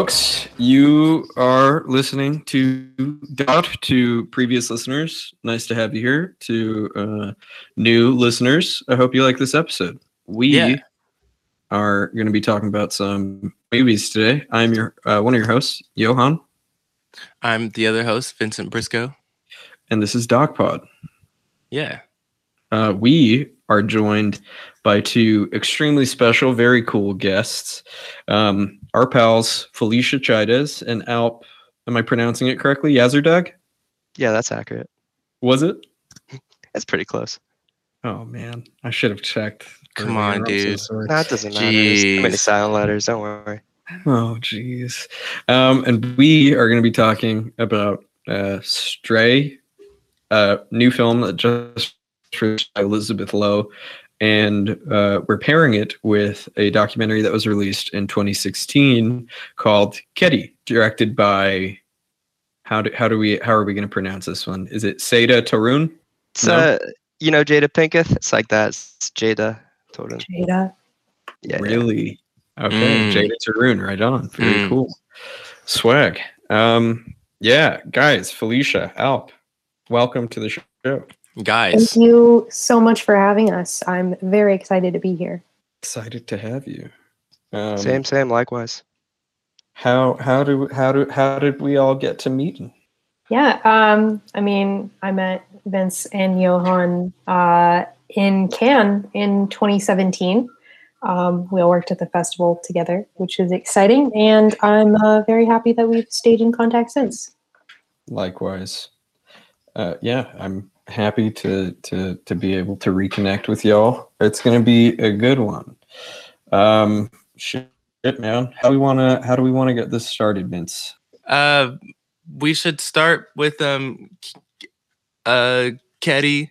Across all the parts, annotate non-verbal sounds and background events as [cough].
Folks, you are listening to Doubt to previous listeners. Nice to have you here. To uh, new listeners, I hope you like this episode. We Yeah. are going to be talking about some movies today. I'm your uh, one of your hosts, Johan, I'm the other host, Vincent Briscoe. and this is Doc Pod. Yeah. Uh, we are joined by two extremely special, very cool guests. Um, our pals Felicia Chides and Alp. Am I pronouncing it correctly? Yazardug? Yeah, that's accurate. Was it? [laughs] It's pretty close. Oh man, I should have checked. Come earlier. on, I'm so dude. sorry. No, it doesn't matter. There's too many Jeez. silent letters. Don't worry. Oh jeez. Um, and we are going to be talking about uh, Stray, a new film that just released by Elizabeth Lo, and uh, we're pairing it with a documentary that was released in 2016 called Kedi, directed by. How do how do we how are we going to pronounce this one? Is it Seda Torun? It's No. uh, you know Jada Pinkett. It's like that. It's Jada. Told him. Jada. Yeah. yeah. Really? Okay, Mm. Jada Torun, right on. Very Mm. cool. Swag. Um, yeah, guys, Felicia, Alp, welcome to the show. Guys. Thank you so much for having us. I'm very excited to be here. Excited to have you. Um, Same, same. Likewise. How how do how do how did we all get to meeting? Yeah, um, I mean, I met Vince and Johan uh, in Cannes in 2017. Um, we all worked at the festival together, which is exciting, and I'm uh, very happy that we've stayed in contact since. Likewise. Uh, yeah, I'm happy to to to be able to reconnect with y'all. It's gonna be a good one. Um, shit, man. How do we wanna how do we wanna get this started, Vince? Uh we should start with um uh Kedi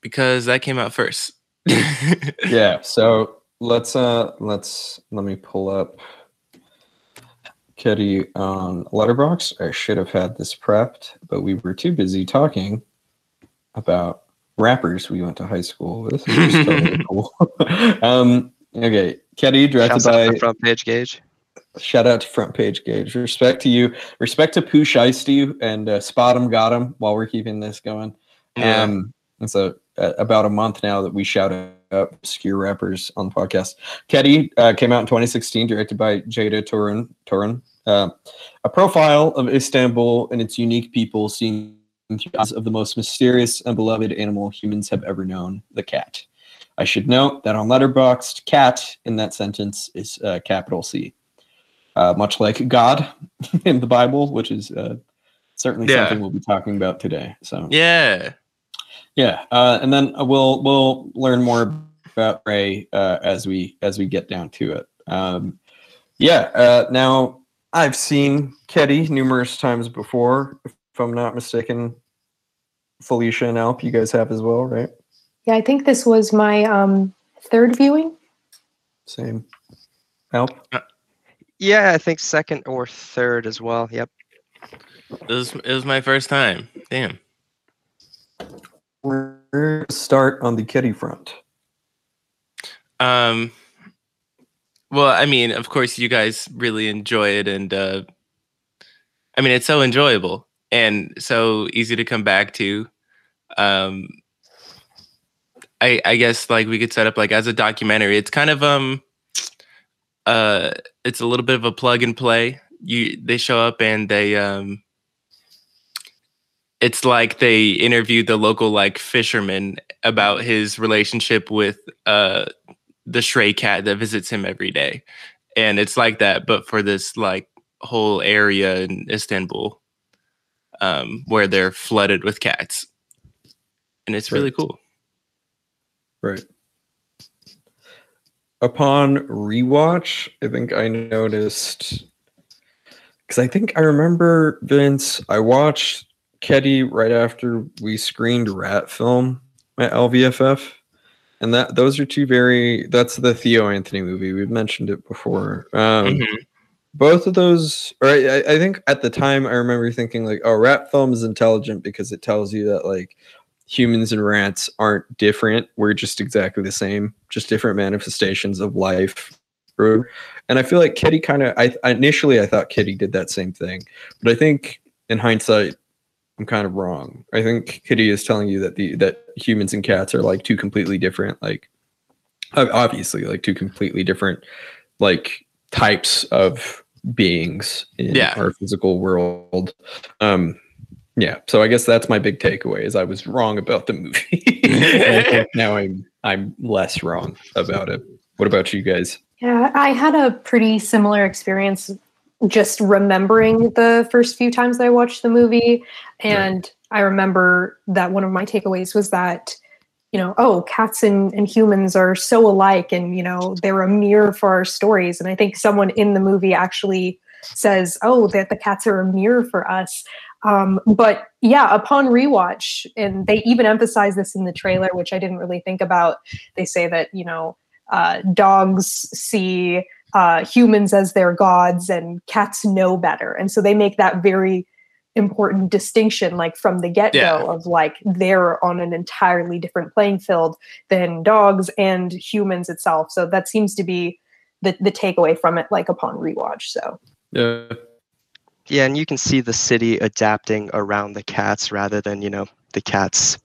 because that came out first. [laughs] yeah so let's uh let's let me pull up kitty on Letterboxd. I should have had this prepped but we were too busy talking about rappers we went to high school with. Is totally [laughs] cool. [laughs] Um okay kitty directed Shouts out to by front page gauge. shout out to front page gauge respect to you. Respect to pooh shiesty and uh, SpotemGottem while we're keeping this going. Yeah. um, and so uh, about a month now that we shout out obscure rappers on the podcast. Kedi uh, came out in 2016, directed by Ceyda Torun. Torun. Uh, a profile of Istanbul and its unique people, seen through the eyes of the most mysterious and beloved animal humans have ever known, the cat. I should note that on Letterboxd, cat in that sentence is uh, capital C, uh, much like God [laughs] in the Bible, which is uh, certainly Yeah. something we'll be talking about today. So yeah. Yeah, uh, and then we'll we'll learn more about Ray uh, as we as we get down to it. Um, yeah, uh, now I've seen Kedi numerous times before, if I'm not mistaken. Felicia and Alp, you guys have as well, right? Yeah, I think this was my um, third viewing. Same. Alp. Yeah, I think second or third as well. Yep. It was it was my first time. Damn. We're start on the kitty front. Um well, I mean, of course you guys really enjoy it and uh I mean, it's so enjoyable and so easy to come back to. Um I I guess like we could set up like as a documentary. It's kind of um uh it's a little bit of a plug and play. You they show up and they um it's like they interviewed the local like fisherman about his relationship with uh the stray cat that visits him every day. And it's like that, but for this like whole area in Istanbul, um, where they're flooded with cats. And it's really cool. Right. Upon rewatch, I think I noticed because I think I remember Vince. I watched Kedi right after we screened Rat Film at LVFF, and that those are two very. That's the Theo Anthony movie. We've mentioned it before. Um, Mhm. both of those or I, I think at the time i remember thinking like oh Rat film is intelligent because it tells you that like humans and rats aren't different. We're just exactly the same, just different manifestations of life. And I feel like Kitty kind of. I initially I thought Kitty did that same thing, but I think in hindsight, I'm kind of wrong. I think Kitty is telling you that the that humans and cats are like two completely different, like obviously like two completely different like types of beings in Yeah. our physical world. Um, yeah, so I guess that's my big takeaway is I was wrong about the movie. And I think now I'm I'm less wrong about it. What about you guys? Yeah, I had a pretty similar experience just remembering the first few times that I watched the movie. And I remember that one of my takeaways was that, you know, oh, cats and, and humans are so alike and, you know, they're a mirror for our stories. And I think someone in the movie actually says, oh, that the cats are a mirror for us. Um, but yeah, upon rewatch, and they even emphasize this in the trailer, which I didn't really think about. They say that, you know, uh, dogs see uh, humans as their gods and cats know better. And so they make that very important distinction, like from the get go, Yeah. of like they're on an entirely different playing field than dogs and humans itself. So that seems to be the, the takeaway from it, like upon rewatch. So Yeah. Yeah, and you can see the city adapting around the cats rather than, you know, the cats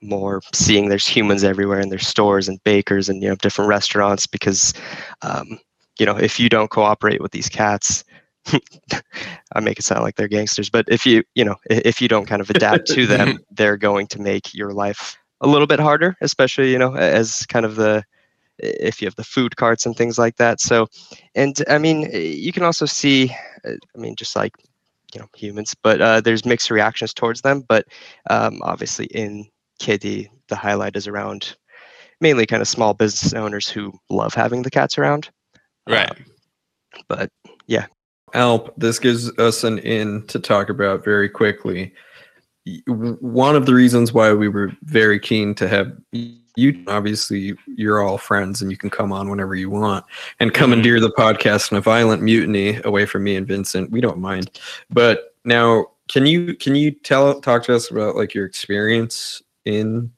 more seeing there's humans everywhere in their stores and bakers and, you know, different restaurants because, um, you know, if you don't cooperate with these cats, [laughs] I make it sound like they're gangsters, but if you, you know, if you don't kind of adapt to them, [laughs] they're going to make your life a little bit harder, especially, you know, as kind of the, if you have the food carts and things like that. So, and I mean, you can also see, uh, I mean, just like you know humans but uh, there's mixed reactions towards them but um, obviously in kitty the highlight is around mainly kind of small business owners who love having the cats around Right. Uh, but Alp, this gives us an in to talk about very quickly. One of the reasons why we were very keen to have you, obviously, you're all friends and you can come on whenever you want and commandeer mm-hmm. the podcast in a violent mutiny away from me and Vincent. We don't mind. But now, can you can you tell talk to us about like your experience in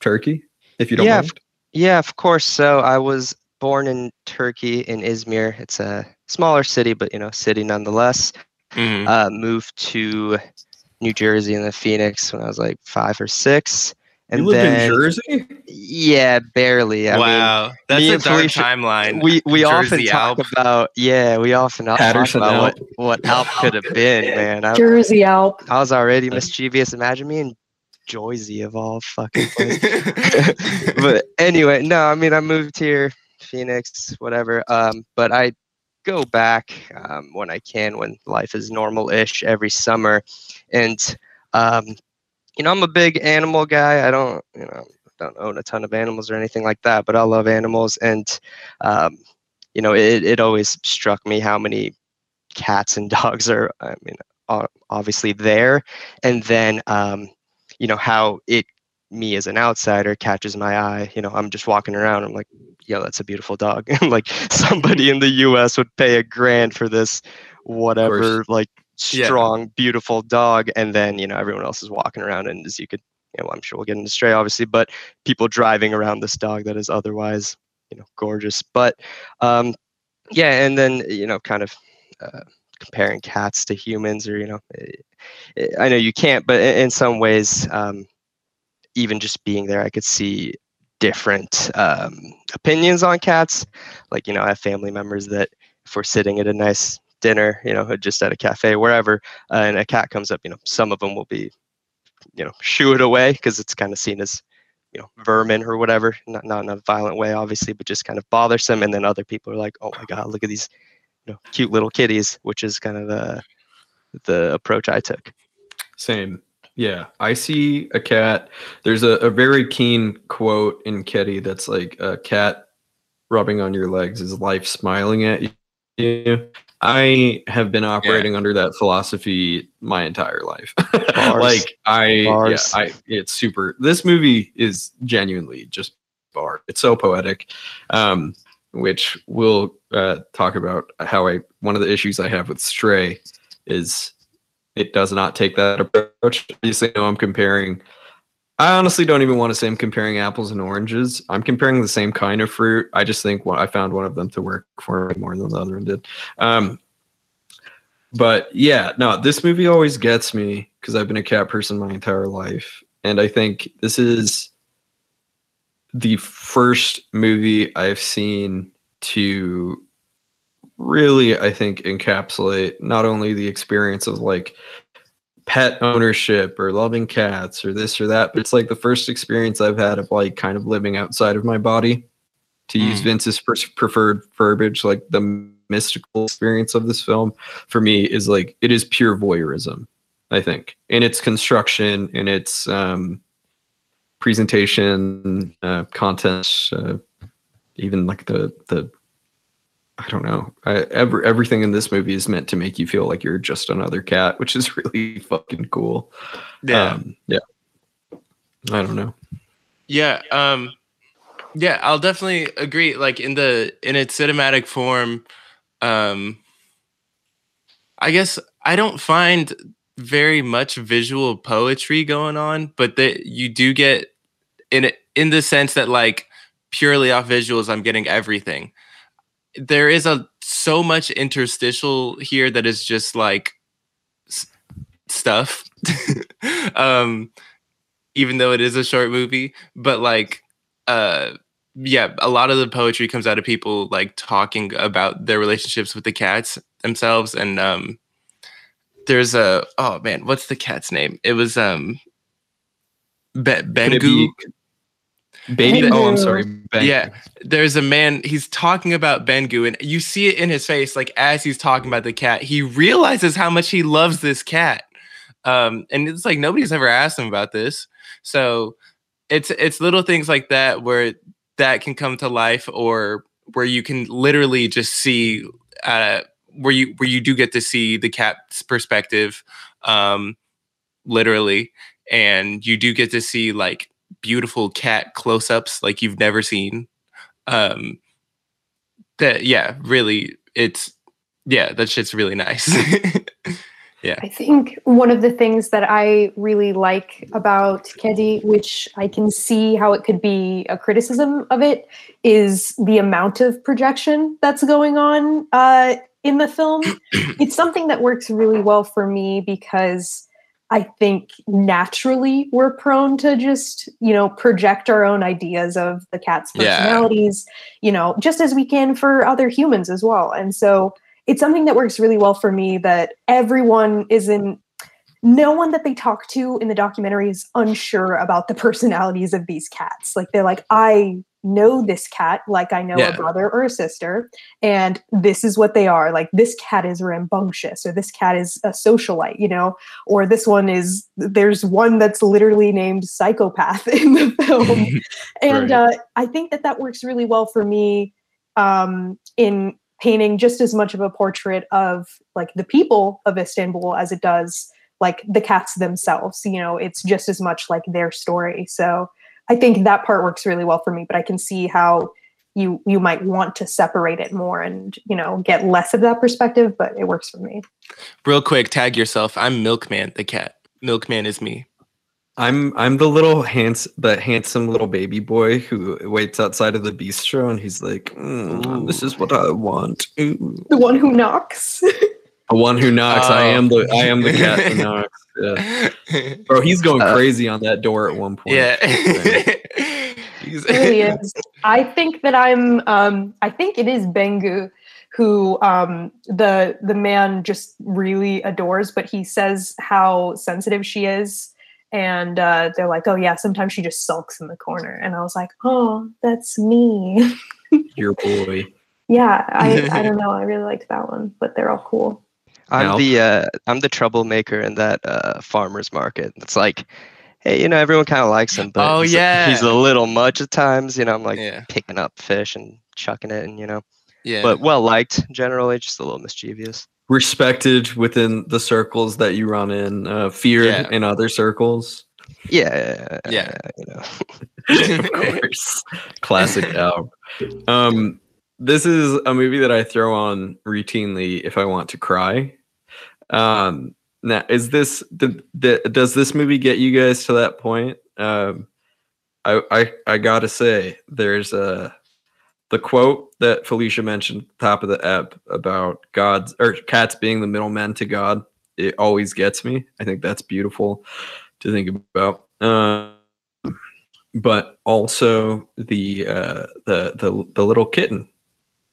Turkey, if you don't Yeah, mind? yeah of course so i was born in turkey in izmir it's a smaller city but you know city nonetheless Mhm. uh, moved to new jersey and then phoenix when i was like five or six and you live then in Jersey? yeah barely I mean, wow, that's me a and dark Felicia- timeline. we we often Jersey talk Alp. about yeah we often talk Paterson about Alp. what, what Alp could have [laughs] been man I, Jersey Alp. I was already mischievous imagine me in Joyzy of all fucking [laughs] places [laughs] but anyway no I mean I moved here Phoenix whatever um but I go back um, when I can when life is normal-ish every summer. And um you know I'm a big animal guy. I don't you know don't own a ton of animals or anything like that but I love animals. And um you know it, it always struck me how many cats and [laughs] dogs are i mean o- obviously there. And then um you know how it me as an outsider catches my eye you know i'm just walking around i'm like yo that's a beautiful dog. And [laughs] like somebody in the us would pay a grand for this whatever like Yeah. strong beautiful dog and then you know everyone else is walking around and as you could you know i'm sure we'll get into stray obviously but people driving around this dog that is otherwise you know gorgeous. But um yeah and then you know kind of uh, comparing cats to humans or you know eh, eh, i know you can't but in, in some ways um even just being there i could see different um opinions on cats. Like you know i have family members that if we're sitting at a nice dinner you know just at a cafe wherever uh, and a cat comes up you know some of them will be you know shoo it away because it's kind of seen as you know vermin or whatever not, not in a violent way obviously but just kind of bothersome. And then other people are like oh my god look at these you know cute little kitties which is kind of the the approach i took. Same. Yeah. I see a cat. There's a, a very keen quote in Kitty that's like a cat rubbing on your legs is life smiling at you. I have been operating under that philosophy my entire life. [laughs] Like I Bars. yeah, I it's super this movie is genuinely just bar. It's so poetic. Um which we'll uh, talk about how I one of the issues I have with Stray is it does not take that approach. Obviously, know I'm comparing I honestly don't even want to say I'm comparing apples and oranges. I'm comparing the same kind of fruit. I just think one, I found one of them to work for me more than the other one did. Um, but yeah, no, this movie always gets me because I've been a cat person my entire life, and I think this is the first movie I've seen to really, I think, encapsulate not only the experience of like pet ownership or loving cats or this or that, but it's like the first experience I've had of like kind of living outside of my body. To use Mm. Vince's pers- preferred verbiage, like the mystical experience of this film for me is like it is pure voyeurism. I think in its construction, in its um, presentation, uh, content, uh, even like the the I don't know. I, every, everything in this movie is meant to make you feel like you're just another cat, which is [laughs] really fucking cool. Yeah. Um, yeah. I don't know. Yeah, um yeah, I'll definitely agree like in the in its cinematic form um I guess I don't find very much visual poetry going on, but that you do get in it in the sense that like purely off visuals I'm getting everything. There is a so much interstitial here that is just like s- stuff. [laughs] um even though it is a short movie, but like uh yeah, a lot of the poetry comes out of people like talking about their relationships with the cats themselves and um there's a oh man, what's the cat's name? It was um Be- Could it Bengu. be Baby. Oh, I'm sorry. Ben- Yeah, there's a man. He's talking about Bengu, and you see it in his face. Like as he's talking about the cat, he realizes how much he loves this cat. Um, and it's like nobody's ever asked him about this. So it's it's little things like that where that can come to life, or where you can literally just see uh, where you where you do get to see the cat's perspective, um, literally, and you do get to see like beautiful cat close-ups like you've never seen. Um that yeah really it's yeah that shit's really nice. [laughs] [laughs] Yeah, I think one of the things that I really like about Kedi, which I can see how it could be a criticism of it, is the amount of projection that's going on uh, in the film. [clears throat] it's something that works really well for me because I think naturally we're prone to just, you know, project our own ideas of the cat's Yeah. personalities, you know, just as we can for other humans as well. And so it's something that works really well for me that everyone is in no one that they talk to in the documentary is unsure about the [laughs] personalities of these cats like they're like i know this cat like i know Yeah. a brother or a sister and this is what they are like this cat is rambunctious or this cat is a socialite you know or this one is there's one that's literally named psychopath [laughs] in the film [laughs] and Right. uh, I think that that works really well for me um, in painting just as much of a portrait of like the people of Istanbul as it does like the cats themselves. You know, it's just as much like their story. So I think that part works really well for me. But I can see how you you might want to separate it more and you know get less of that perspective. But it works for me. real quick tag yourself i'm milkman the cat milkman is me I'm I'm the little hands the handsome little baby boy who waits outside of the bistro and he's like, "Mm, "This is what I want." Ooh. The one who knocks. [laughs] The one who knocks. I Oh. am the I am the cat who [laughs] knocks. Yeah. Bro, he's going Uh, crazy on that door at one point. yeah He's- [laughs] really is. I think that I'm. Um, I think it is Bengu who um, the the man just really adores, but he says how sensitive she is, and uh, they're like, "Oh yeah, sometimes she just sulks in the corner," and I was like, "Oh, that's me." [laughs] Your boy. yeah, I I don't know. I really liked that one, but they're all cool. I'm Al? the uh, I'm the troublemaker in that uh, farmers market. It's like, hey, you know, everyone kind of likes him, but Oh, he's, a, he's a little much at times. You know, I'm like yeah picking up fish and chucking it, and you know, yeah but well liked generally, just a little mischievous. Respected within the circles that you run in, uh, feared Yeah. in other circles. Yeah, Yeah. you know. [laughs] of course. Classic [laughs] Al. Um, this is a movie that I throw on routinely if I want to cry. Um, now, is this did, did, does this movie get you guys to that point Um, I, I I gotta say, there's a the quote that Felicia mentioned the top of the app about God's or cats being the middlemen to God. It always gets me. I think that's beautiful to think about. Um, but also the uh, the the the little kitten,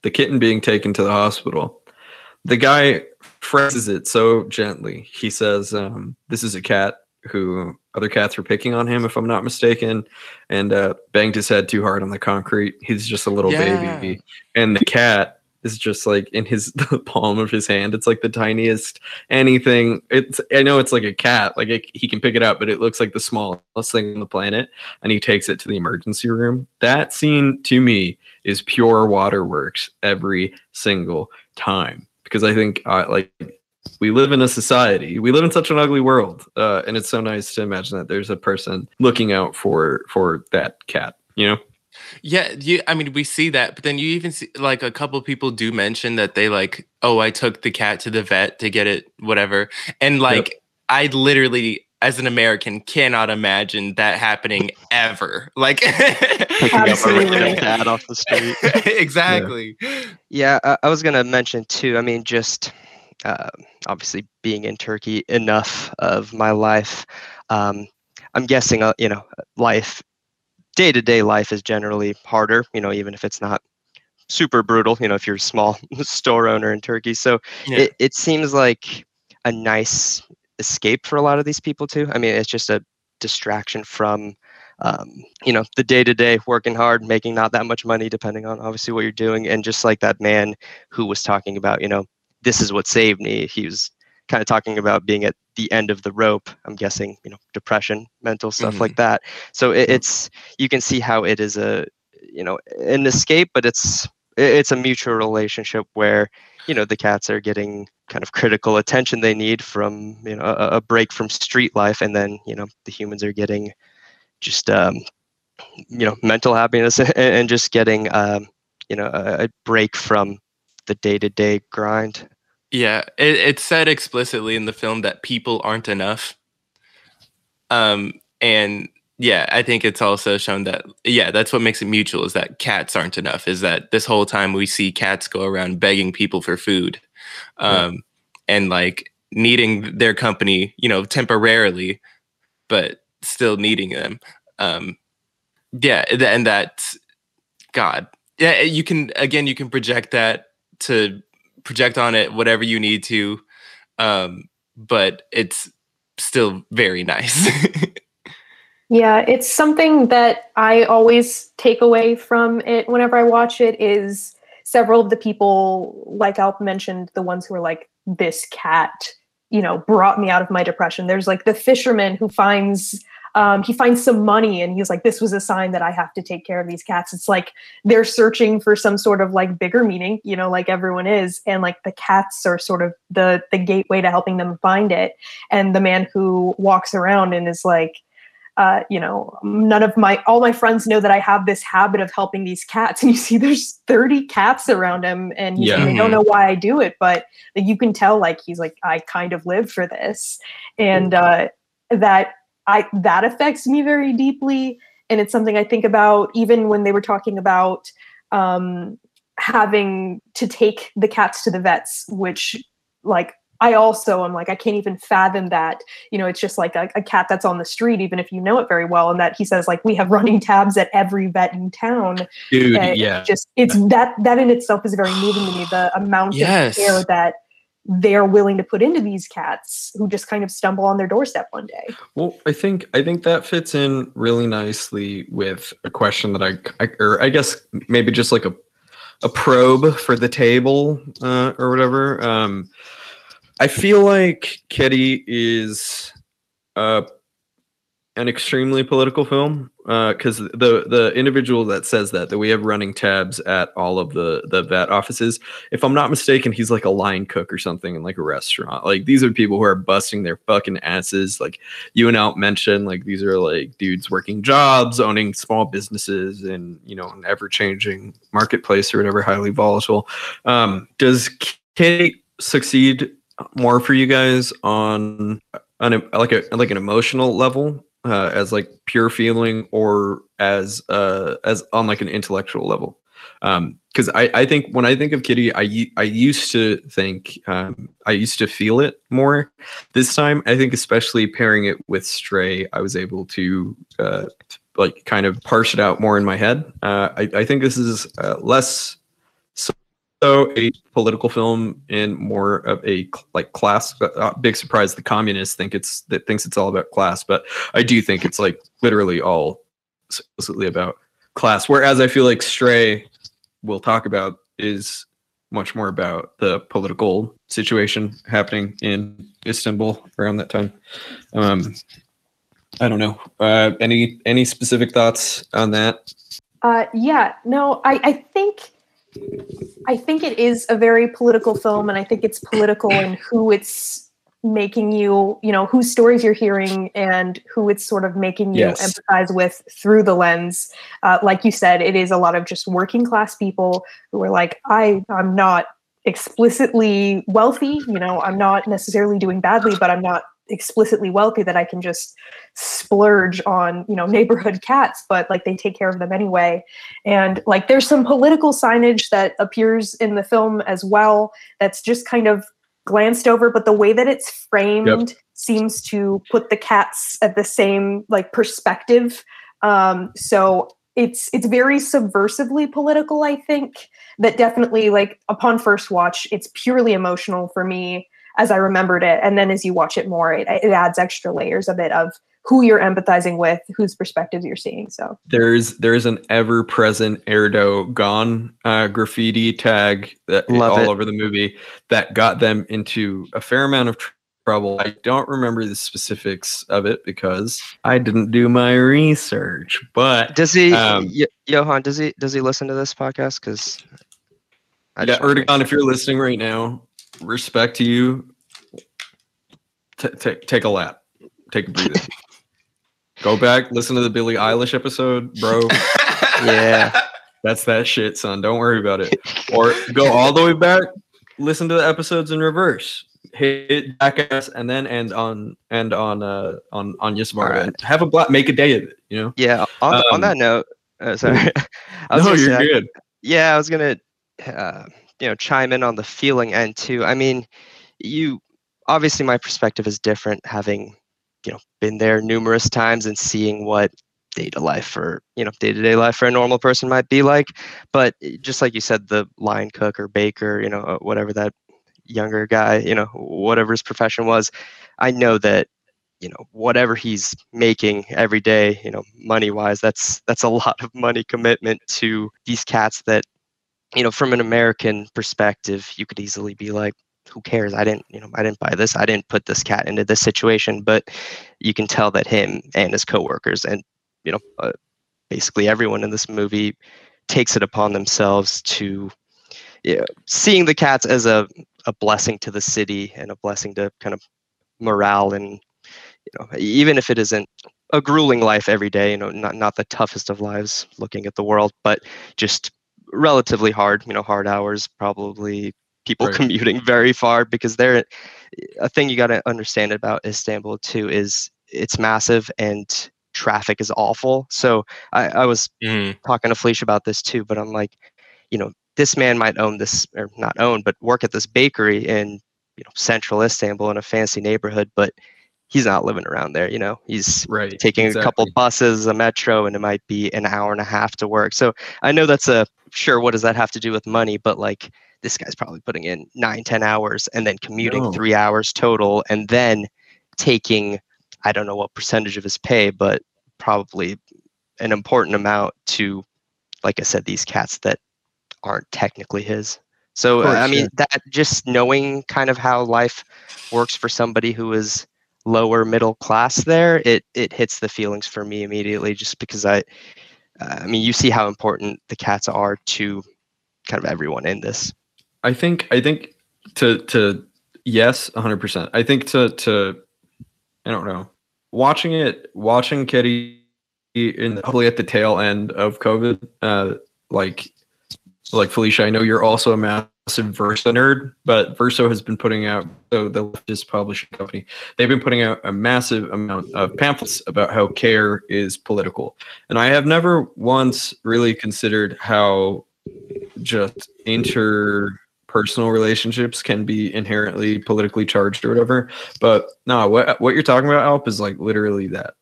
the kitten being taken to the hospital. The guy phrases it so gently. He says, um, "This is a cat who other cats were picking on him, if I'm not mistaken, and uh, banged his head too hard on the concrete. He's just a little Yeah. baby, and the cat is just like in his [laughs] the palm of his hand. It's like the tiniest anything. It's I know it's like a cat, like it, he can pick it up, but it looks like the smallest thing on the planet. And he takes it to the emergency room. That scene to me is pure waterworks every single time because I think uh, like we live in a society we live in such an ugly world uh, and it's so nice to imagine that there's a person looking out for for that cat you know Yeah, you. I mean, we see that, but then you even see like a couple people do mention that they like, oh, I took the cat to the vet to get it, whatever, and like, I literally, as an American, cannot imagine that happening ever. Like, Picking up a Absolutely. random cat off the street. [laughs] exactly. Yeah, I, I was gonna mention too. I mean, just uh, obviously being in Turkey, enough of my life. Um, I'm guessing, uh, you know, life, day to day life is generally harder. You know, even if it's not super brutal. You know, if you're a small [laughs] store owner in Turkey, so Yeah. it it seems like a nice escape for a lot of these people too. I mean, it's just a distraction from um, you know the day to day working hard making not that much money depending on obviously what you're doing and just like that man who was talking about you know this is what saved me he was kind of talking about being at the end of the rope i'm guessing you know depression mental stuff Mhm. like that so it, it's you can see how it is a you know an escape but it's it's a mutual relationship where you know the cats are getting kind of critical attention they need from you know a, a break from street life and then you know the humans are getting just um, you know mental happiness [laughs] and, and just getting um, you know a, a break from the day-to-day grind Yeah, it, it's said explicitly in the film that people aren't enough. Um, and yeah, I think it's also shown that yeah, that's what makes it mutual is that cats aren't enough. Is that this whole time we see cats go around begging people for food, um, and like needing their company, you know, temporarily, but still needing them. Um, yeah, and that's God. Yeah, you can again, you can project that to project on it whatever you need to um but it's still very [laughs] nice Yeah, it's something that I always take away from it whenever I watch it is several of the people, like Alp mentioned, the ones who are like, this cat, you know, brought me out of my depression. There's like the fisherman who finds um, he finds some money and he's like, this was a sign that I have to take care of these cats. It's like they're searching for some sort of like bigger meaning, you know, like everyone is. And like the cats are sort of the the gateway to helping them find it. And the man who walks around and is like, uh, you know, none of my all my friends know that I have this habit of helping these cats. [laughs] And you see, there's 30 cats around him, and he's Yeah. they don't know why I do it, but like, you can tell, like he's like, I kind of live for this, and uh, that I that affects me very deeply, and it's something I think about even when they were talking about um, having to take the cats to the vets, which like I also am like I can't even fathom that you know it's just like a, a cat that's on the street even if you know it very well and that he says like we have running tabs at every vet in town dude and yeah just it's that that in itself is very moving to me the [gasps] amount Yes. of care that they're willing to put into these cats who just kind of stumble on their doorstep one day Well, I think I think that fits in really nicely with a question that I, I or I guess maybe just like a a probe for the table uh, or whatever. Um, I feel like Kitty is uh, an extremely political film because the the individual that says that that we have running tabs at all of the the vet offices if i'm not mistaken he's like a line cook or something in like a restaurant. Like these are people who are busting their fucking asses. Like you and Alp mentioned like these are like dudes working jobs owning small businesses and you know an ever-changing marketplace or whatever highly volatile. Um does kitty succeed more for you guys on on like a like an emotional level uh, as like pure feeling or as uh as on like an intellectual level? Um because I, I think when i think of kitty i i used to think um i used to feel it more. This time i think especially pairing it with stray i was able to uh like kind of parse it out more in my head. Uh i, I think this is uh, less so a political film and more of a like class uh, big surprise the communists think it's that thinks it's all about class but i do think it's like literally all explicitly about class. Whereas i feel like stray we'll talk about is much more about the political situation happening in istanbul around that time. Um i don't know. Uh any any specific thoughts on that? Uh, yeah, no, I, I think I think it is a very political film, and I think it's political in who it's making you, you know, whose stories you're hearing and who it's sort of making you Yes. empathize with through the lens. Uh, like you said, it is a lot of just working class people who are like, I, I'm not explicitly wealthy, you know, I'm not necessarily doing badly, but I'm not explicitly wealthy that I can just splurge on, you know, [laughs] neighborhood cats, but like they take care of them anyway. And like there's some political signage that appears in the film as well that's just kind of glanced over, but the way that it's framed seems to put the cats at the same like perspective. Um, so it's it's very subversively political, I think. That definitely like upon first watch, it's purely emotional for me as I remembered it. And then as you watch it more, it, it adds extra layers of it of who you're empathizing with, whose perspectives you're seeing. So there's there's an ever present Erdogan uh, graffiti tag that Love all it. over the movie that got them into a fair amount of tr- trouble. I don't remember the specifics of it because I didn't do my research. But Does he, Um, Yo- Johan? Does he does he listen to this podcast? Because yeah, Erdogan, if you're listening right now, respect to you. T- take take a lap, take a breather. [laughs] Go back, listen to the Billie Eilish episode, bro. [laughs] Yeah. That's that shit, son. Don't worry about it. Or go all the way back, listen to the episodes in reverse. Hit back jackass and then end on end on uh on on Yusmar. Alright. and Have a black make a day of it, you know? Yeah. On, th- on Um, that note, uh, sorry. [laughs] I was No, you're say, I- good. yeah, I was gonna, uh, you know, chime in on the feeling end too. I mean, you obviously my perspective is different, having you know been there numerous times and seeing what day to life for you know day to day life for a normal person might be like. But eh, just like you said, the line cook or baker, you know, uh, whatever that younger guy, you know, whatever his profession was, I know that you know whatever he's making every day you know money wise that's that's a [laughs] lot of money commitment to these cats that you know from an american perspective you could easily be like who cares? I didn't you know i didn't buy this. I didn't put this cat into this situation. But you can tell that him and his coworkers and you know uh, basically everyone in this movie takes it upon themselves to you know, seeing the cats as a, a blessing to the city and a blessing to kind of morale and you know even if it isn't a grueling life every day you know not not the toughest of lives looking at the world but just relatively hard you know hard hours probably people [laughs] Right. commuting very far because they're a thing you got to understand about istanbul too is it's massive and traffic is awful so i, I was Mhm. talking to Felicia about this too, but I'm like, you know, this man might own this or not own, but work at this bakery in you know central Istanbul in a fancy neighborhood, but he's not living around there. You know, he's Right. taking a couple exactly. buses, a metro, and it might be an hour and a half to work. So I know that's a sure. What does that have to do with money? But like, this guy's probably putting in nine, ten hours and then commuting No. three hours total, and then taking I don't know what percentage of his pay, but probably an important amount to, like I said, these cats that aren't technically his. So uh, I mean, yeah. that just knowing kind of how life works for somebody who is lower middle class, there it it hits the feelings for me immediately, just because I, I mean, you see how important the cats are to kind of everyone in this. I think I think to to yes, hundred percent. I think to to I don't know. Watching it, watching Kitty in the, hopefully at the tail end of COVID, uh, like like Felicia, I know you're also a massive Verso nerd, but Verso has been putting out so the leftist publishing company. They've been putting out a massive amount of pamphlets about how care is political, and I have never once really considered how just interpersonal relationships can be inherently politically charged or whatever. But no, what what you're talking about, Alp, is like literally that.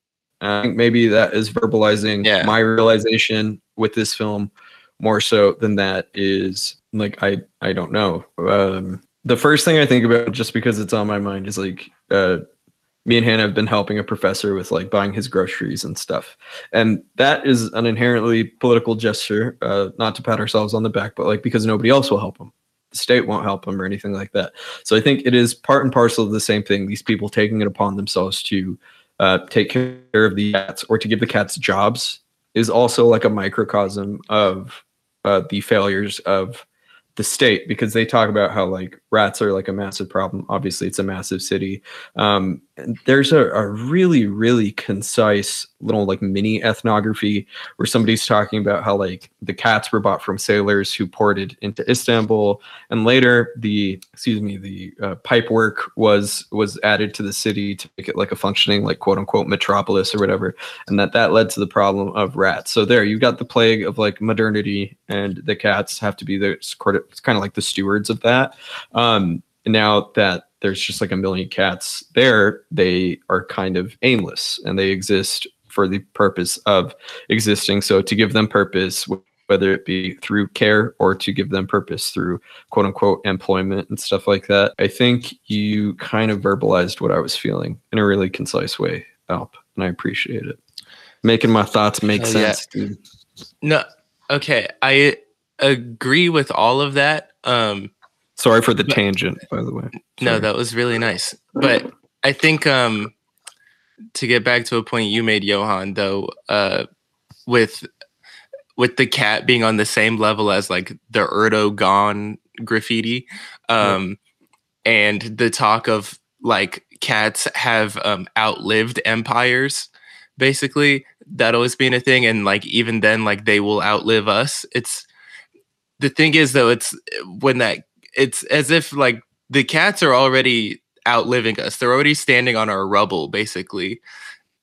I think maybe that is verbalizing Yeah. my realization with this film more so than that is like I I don't know. Um, the first thing I think about just because it's on my mind is like uh, me and Hannah have been helping a professor with like buying his groceries and stuff, and that is an inherently political gesture. Uh, not to pat ourselves on the back, but like because nobody else will help him. The state won't help him or anything like that. So I think it is part and parcel of the same thing. These people taking it upon themselves to uh, take care of the cats or to give the cats jobs is also like a microcosm of uh, the failures of the state because they talk about how like rats are like a massive problem. Obviously, it's a massive city. Um, there's a, a really, really concise little like mini ethnography where somebody's talking about how like the cats were bought from sailors who ported into Istanbul, and later the excuse me the uh, pipe work was was added to the city to make it like a functioning like quote unquote metropolis or whatever and that that led to the problem of rats. So there, you've got the plague of like modernity, and the cats have to be the it's kind of like the stewards of that. Um, and now that there's just like a million cats there, they are kind of aimless and they exist for the purpose of existing. So to give them purpose, whether it be through care or to give them purpose through quote unquote employment and stuff like that, I think you kind of verbalized what I was feeling in a really concise way, Alp, and I appreciate it. Making my thoughts make yeah. sense, dude. No, okay, I agree with all of that. Um, Sorry for the But- tangent, by the way. no, that was really nice. But I think um, to get back to a point you made, Johan, though, uh, with with the cat being on the same level as like the Erdogan graffiti, um, and the talk of like cats have um, outlived empires, basically that always being a thing, and like even then, like they will outlive us. It's the thing is though, it's when that it's as if like the cats are already outliving us. They're already standing on our rubble, basically.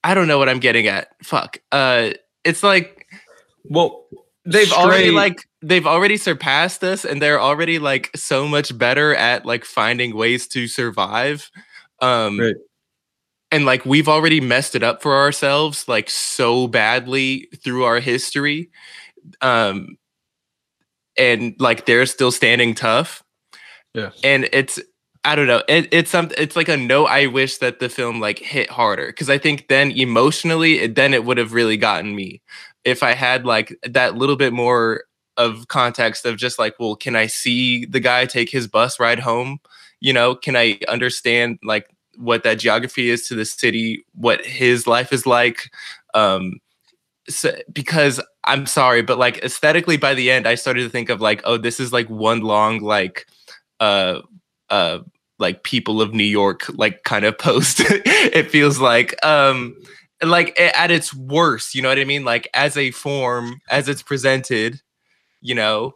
I don't know what I'm getting at. Fuck. Uh, it's like Well, they've already like they've already surpassed us, and they're already like so much better at like finding ways to survive. Um, Right. and like we've already messed it up for ourselves like so badly through our history. Um, and like they're still standing tough Yeah. and it's I don't know. It, it's something. It's like a note. I wish that the film like hit harder because I think then emotionally, it, then it would have really gotten me if I had like that little bit more of context of just like, well, can I see the guy take his bus ride home? You know, can I understand like what that geography is to the city, what his life is like? Um, so, because I'm sorry, but like aesthetically, by the end, I started to think of like, oh, this is like one long like, uh, uh, like people of New York, like kind of post. [laughs] it feels like, um, like at its worst, you know what I mean? Like as a form, as it's presented, you know,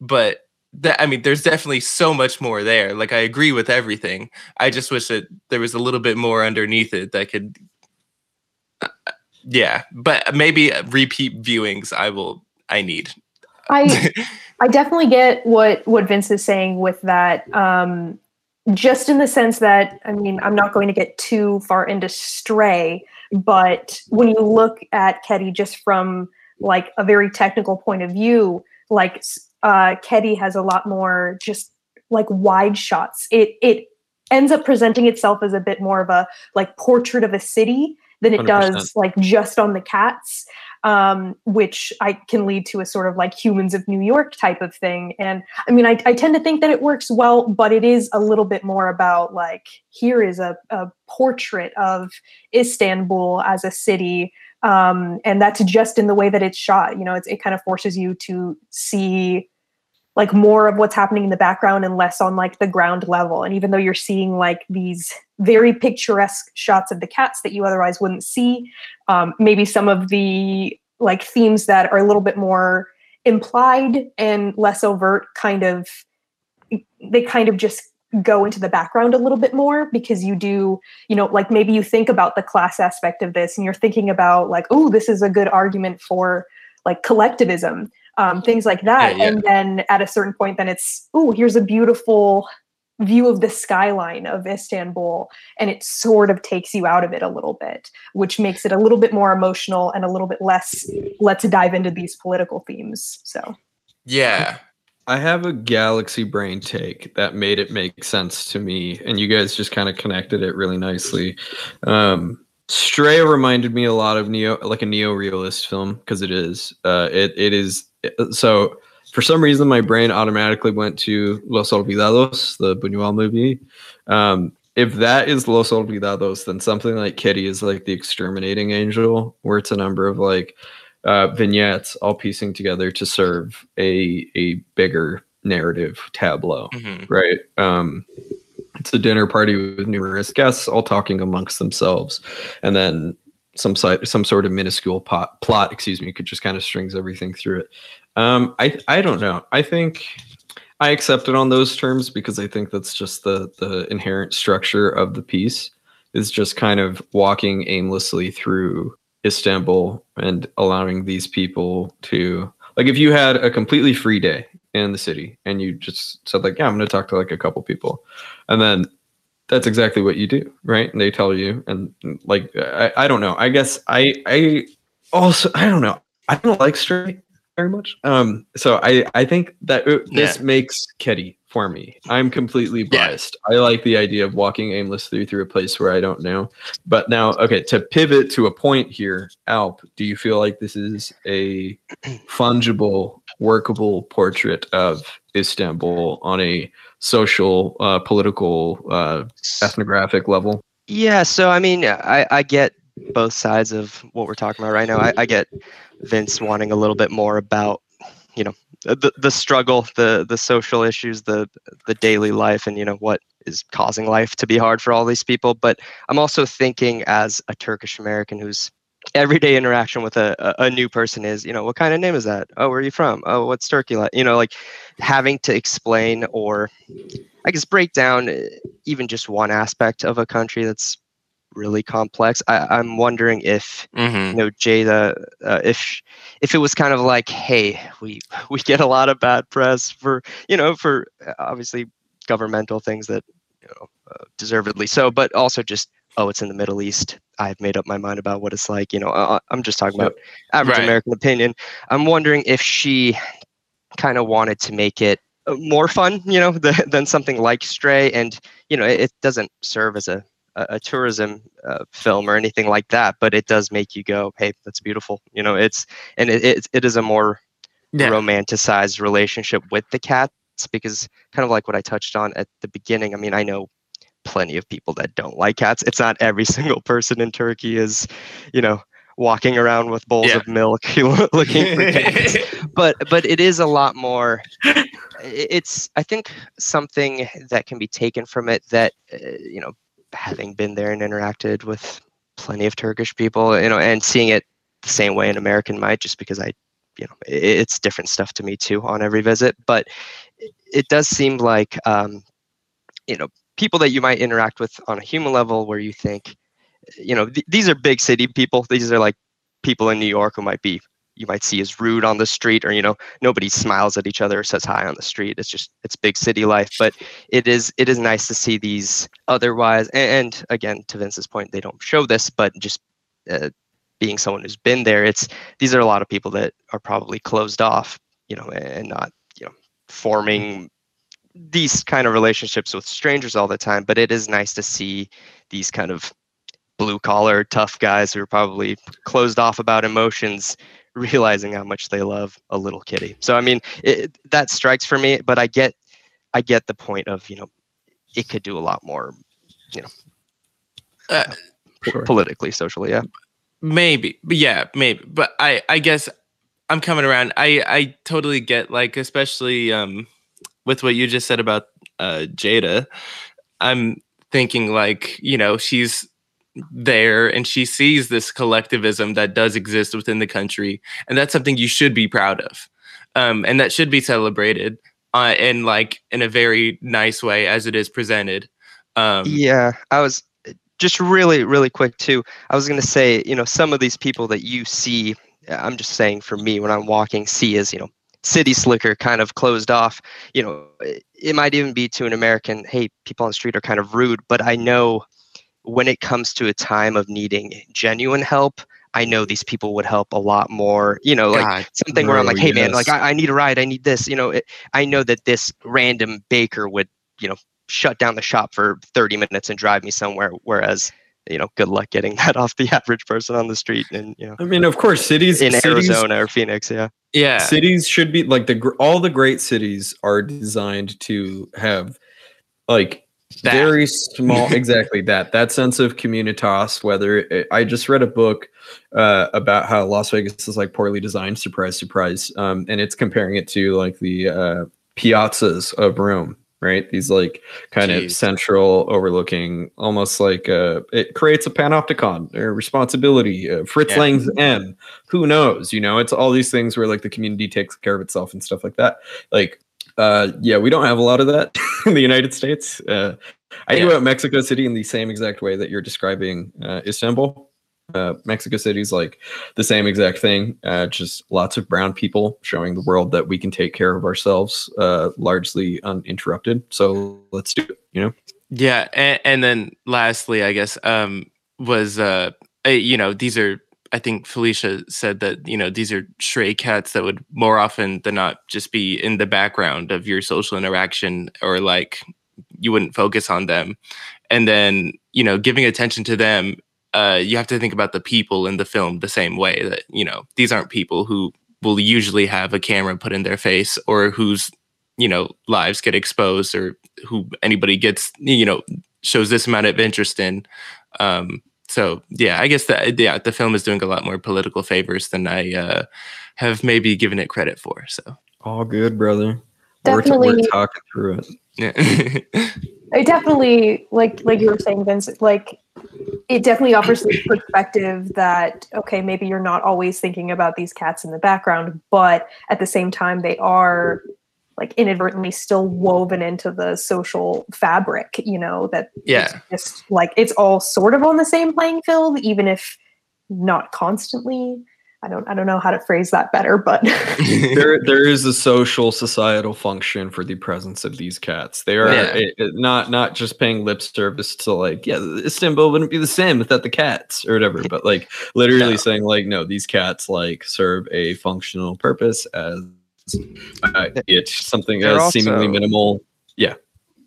but that I mean, there's definitely so much more there. Like I agree with everything. I just wish that there was a little bit more underneath it that could yeah, but maybe repeat viewings I will I need. I [laughs] I definitely get what what Vince is saying with that. Um, just in the sense that I mean, I'm not going to get too far into Stray, but when you look at Kedi just from like a very technical point of view, like uh, Kedi has a lot more just like wide shots. It it ends up presenting itself as a bit more of a like portrait of a city than it 100%. does like just on the cats um, which I can lead to a sort of like humans of New York type of thing. And I mean, I, I tend to think that it works well, but it is a little bit more about like, here is a, a portrait of Istanbul as a city. Um, and that's just in the way that it's shot. You know, it's, it kind of forces you to see like more of what's happening in the background and less on like the ground level. And even though you're seeing like these very picturesque shots of the cats that you otherwise wouldn't see, um, maybe some of the like themes that are a little bit more implied and less overt kind of they kind of just go into the background a little bit more because you do you know like maybe you think about the class aspect of this and you're thinking about like oh this is a good argument for like collectivism um, things like that Yeah, yeah. and then at a certain point then it's oh here's a beautiful view of the skyline of istanbul and it sort of takes you out of it a little bit which makes it a little bit more emotional and a little bit less let's dive into these political themes so Yeah. I have a galaxy brain take that made it make sense to me, and you guys just kind of connected it really nicely. Um, Stray reminded me a lot of neo, like a neo-realist film, because it is. Uh, it it is so. For some reason, my brain automatically went to Los Olvidados, the Buñuel movie. Um, if that is Los Olvidados, then something like Kedi is like the exterminating angel, where it's a number of like uh, vignettes all piecing together to serve a a bigger narrative tableau Mhm. right um it's a dinner party with numerous guests all talking amongst themselves and then some side some sort of minuscule pot, plot excuse me could just kind of strings everything through it. Um i i don't know. I think i accept it on those terms because i think that's just the the inherent structure of the piece is just kind of walking aimlessly through Istanbul and allowing these people to like if you had a completely free day in the city and you just said like yeah I'm going to talk to like a couple people and then that's exactly what you do right? And they tell you and like I, I don't know. I guess I I also I don't know. I don't like straight very much. Um so I I think that uh, this Yeah. makes Kedi for me. I'm completely Yeah. biased. I like the idea of walking aimlessly through a place where I don't know. But now, okay, to pivot to a point here, Alp, do you feel like this is a fungible, workable portrait of Istanbul on a social, uh, political, uh, ethnographic level? Yeah, so I mean, I, I get both sides of what we're talking about right now. I, I get Vince wanting a little bit more about, you know, the the struggle, the the social issues, the the daily life, and you know what is causing life to be hard for all these people. But I'm also thinking as a Turkish American whose everyday interaction with a, a, a new person is, you know, what kind of name is that? Oh, where are you from? Oh, what's Turkey like? You know, like having to explain or I guess break down uh, even just one aspect of a country that's really complex. I, I'm wondering if Mhm. you know Ceyda, uh, if if it was kind of like, hey, we we get a lot of bad press for you know for uh, obviously governmental things that you know uh, deservedly so, but also just oh, it's in the Middle East. I've made up my mind about what it's like. You know, uh, I'm just talking about average Right. American opinion. I'm wondering if she kind of wanted to make it uh, more fun, you know, [laughs] than, than something like Stray, and you know, it, it doesn't serve as a a, a tourism uh, film or anything like that, but it does make you go, "Hey, that's beautiful." You know, it's and it it, it is a more Yeah. romanticized relationship with the cats because kind of like what I touched on at the beginning. I mean, I know plenty of people that don't like cats. It's not every [laughs] single person in Turkey is, you know, walking around with bowls Yeah. of milk [laughs] [laughs] looking for cats. But but it is a lot more it's I think something that can be taken from it that uh, you know having been there and interacted with plenty of Turkish people, you know, and seeing it the same way an American might, just because I, you know, it's different stuff to me too on every visit. But it, it does seem like, um, you know, people that you might interact with on a human level, where you think, you know, th- these are big city people. These are like people in New York who might be you might see as rude on the street, or you know, nobody smiles at each other or says hi on the street. It's just it's big city life, but it is it is nice to see these otherwise. And, and again, to Vince's point, they don't show this, but just uh, being someone who's been there, it's these are a lot of people that are probably closed off, you know, and not you know forming these kind of relationships with strangers all the time. But it is nice to see these kind of blue collar tough guys who are probably closed off about emotions [laughs] realizing how much they love a little kitty so i mean it, that strikes for me but i get i get the point of you know it could do a lot more Uh, po- Sure. politically socially yeah maybe but yeah maybe but i i guess i'm coming around i i totally get like especially um with what you just said about uh Ceyda i'm thinking like you know she's there and she sees this collectivism that does exist within the country and that's something you should be proud of um and that should be celebrated uh, and like in a very nice way as it is presented. Um, Yeah, I was just really, really quick too. I was gonna say, you know, some of these people that you see, I'm just saying for me when I'm walking, see as you know, city slicker, kind of closed off. You know, it, might even be to an American, hey, people on the street are kind of rude, but I know when it comes to a time of needing genuine help. I know these people would help a lot more. You know, like God, something where I'm like, hey man, like. I, I need a ride, I need this. You know, it, I know that this random baker would, you know, shut down the shop for 30 minutes and drive me somewhere. Whereas, you know, good luck getting [laughs] that off the average person on the street and you know I mean, of course, cities in cities, Arizona or Phoenix. Yeah. yeah, cities should be like the all the great cities are designed to have like That. very small [laughs] exactly that that sense of communitas whether it, i just read a book uh, about how las vegas is like poorly designed surprise surprise um, and it's comparing it to like the uh, piazzas of rome right these like kind Jeez. of central overlooking almost like uh, it creates a panopticon or responsibility uh, fritz Yeah. lang's m who knows you know it's all these things where like the community takes care of itself and stuff like that like uh yeah we don't have a lot of that [laughs] in the united states uh i think Yeah. about mexico city in the same exact way that you're describing uh, istanbul uh, mexico city's like the same exact thing uh, just lots of brown people showing the world that we can take care of ourselves uh, largely uninterrupted so let's do it you know Yeah, and, and then lastly, I guess um, was uh, you know these are I think Felicia said that you know these are stray cats that would more often than not just be in the background of your social interaction or like you wouldn't focus on them, and then you know giving attention to them. Uh, you have to think about the people in the film the same way that you know these aren't people who will usually have a camera put in their face or whose you know lives get exposed or who anybody gets you know shows this amount of interest in. Um so yeah i guess that yeah the film is doing a lot more political favors than i uh have maybe given it credit for so. All good brother. We're, t- we're Definitely. talking through it. Yeah [laughs] I definitely like like you were saying, Vince. Like it definitely offers this perspective that okay, maybe you're not always thinking about these cats in the background, but at the same time, they are like inadvertently still woven into the social fabric. You know that yeah it's just like it's all sort of on the same playing field, even if not constantly. I don't I don't know how to phrase that better, but [laughs] there there is a social societal function for the presence of these cats. They are Yeah. it- it- not not just paying lip service to like yeah Istanbul wouldn't be the same without the cats or whatever, [laughs] but like literally No. saying like no these cats like serve a functional purpose as uh, it's something They're as seemingly minimal. Yeah,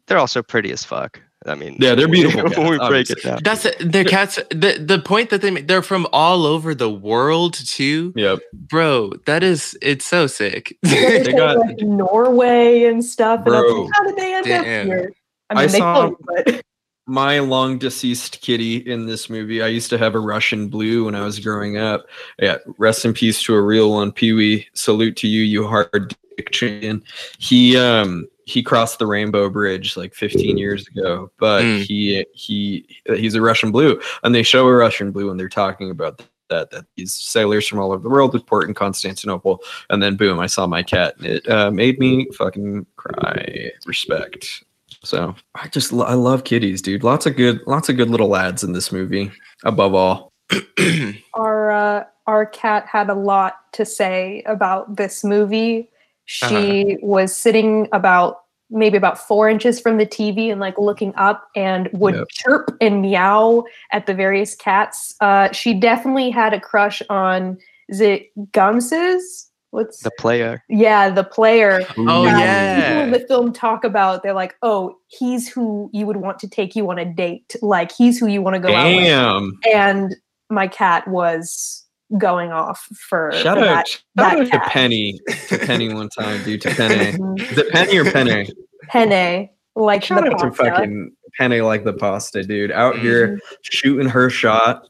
They're also pretty as fuck. I mean, Yeah, they're [laughs] beautiful when cats, we break obviously. it down. that's their cats the the point that they make they're from all over the world too Yep. bro that is it's so sick they [laughs] They got- like Norway and stuff. And I was Bro. like, how did they end Damn. up here? I I they saw- float, but [laughs] my long deceased kitty in this movie. I used to have a Russian blue when I was growing up. Yeah, rest in peace to a real one, Pee Wee. Salute to you, you hard dick champion. He um he crossed the Rainbow Bridge like 15 years ago, but Mm. he he he's a Russian blue, and they show a Russian blue when they're talking about that that these sailors from all over the world would port in Constantinople, and then boom, I saw my cat, and it uh, made me fucking cry. Respect. So I just lo- I love kitties, dude. Lots of good, lots of good little lads in this movie. Above all, [clears throat] our uh, our cat had a lot to say about this movie. She was sitting about maybe about four inches from the TV and like looking up and would Yep. chirp and meow at the various cats. Uh, she definitely had a crush on is it Gamsız? What's The player. yeah, the player. oh that yeah People in the film talk about they're like, oh, he's who you would want to take you on a date. Like he's who you want to go out with. damn! And my cat was going off for, Shout for out, that. shout that out to. Penny, to Penny one time, dude. To Penny, [laughs] Mhm. is it Penny or Penny? Penne, like Shout the out to fucking Penny like the pasta, dude. Out here Mhm. shooting her shot,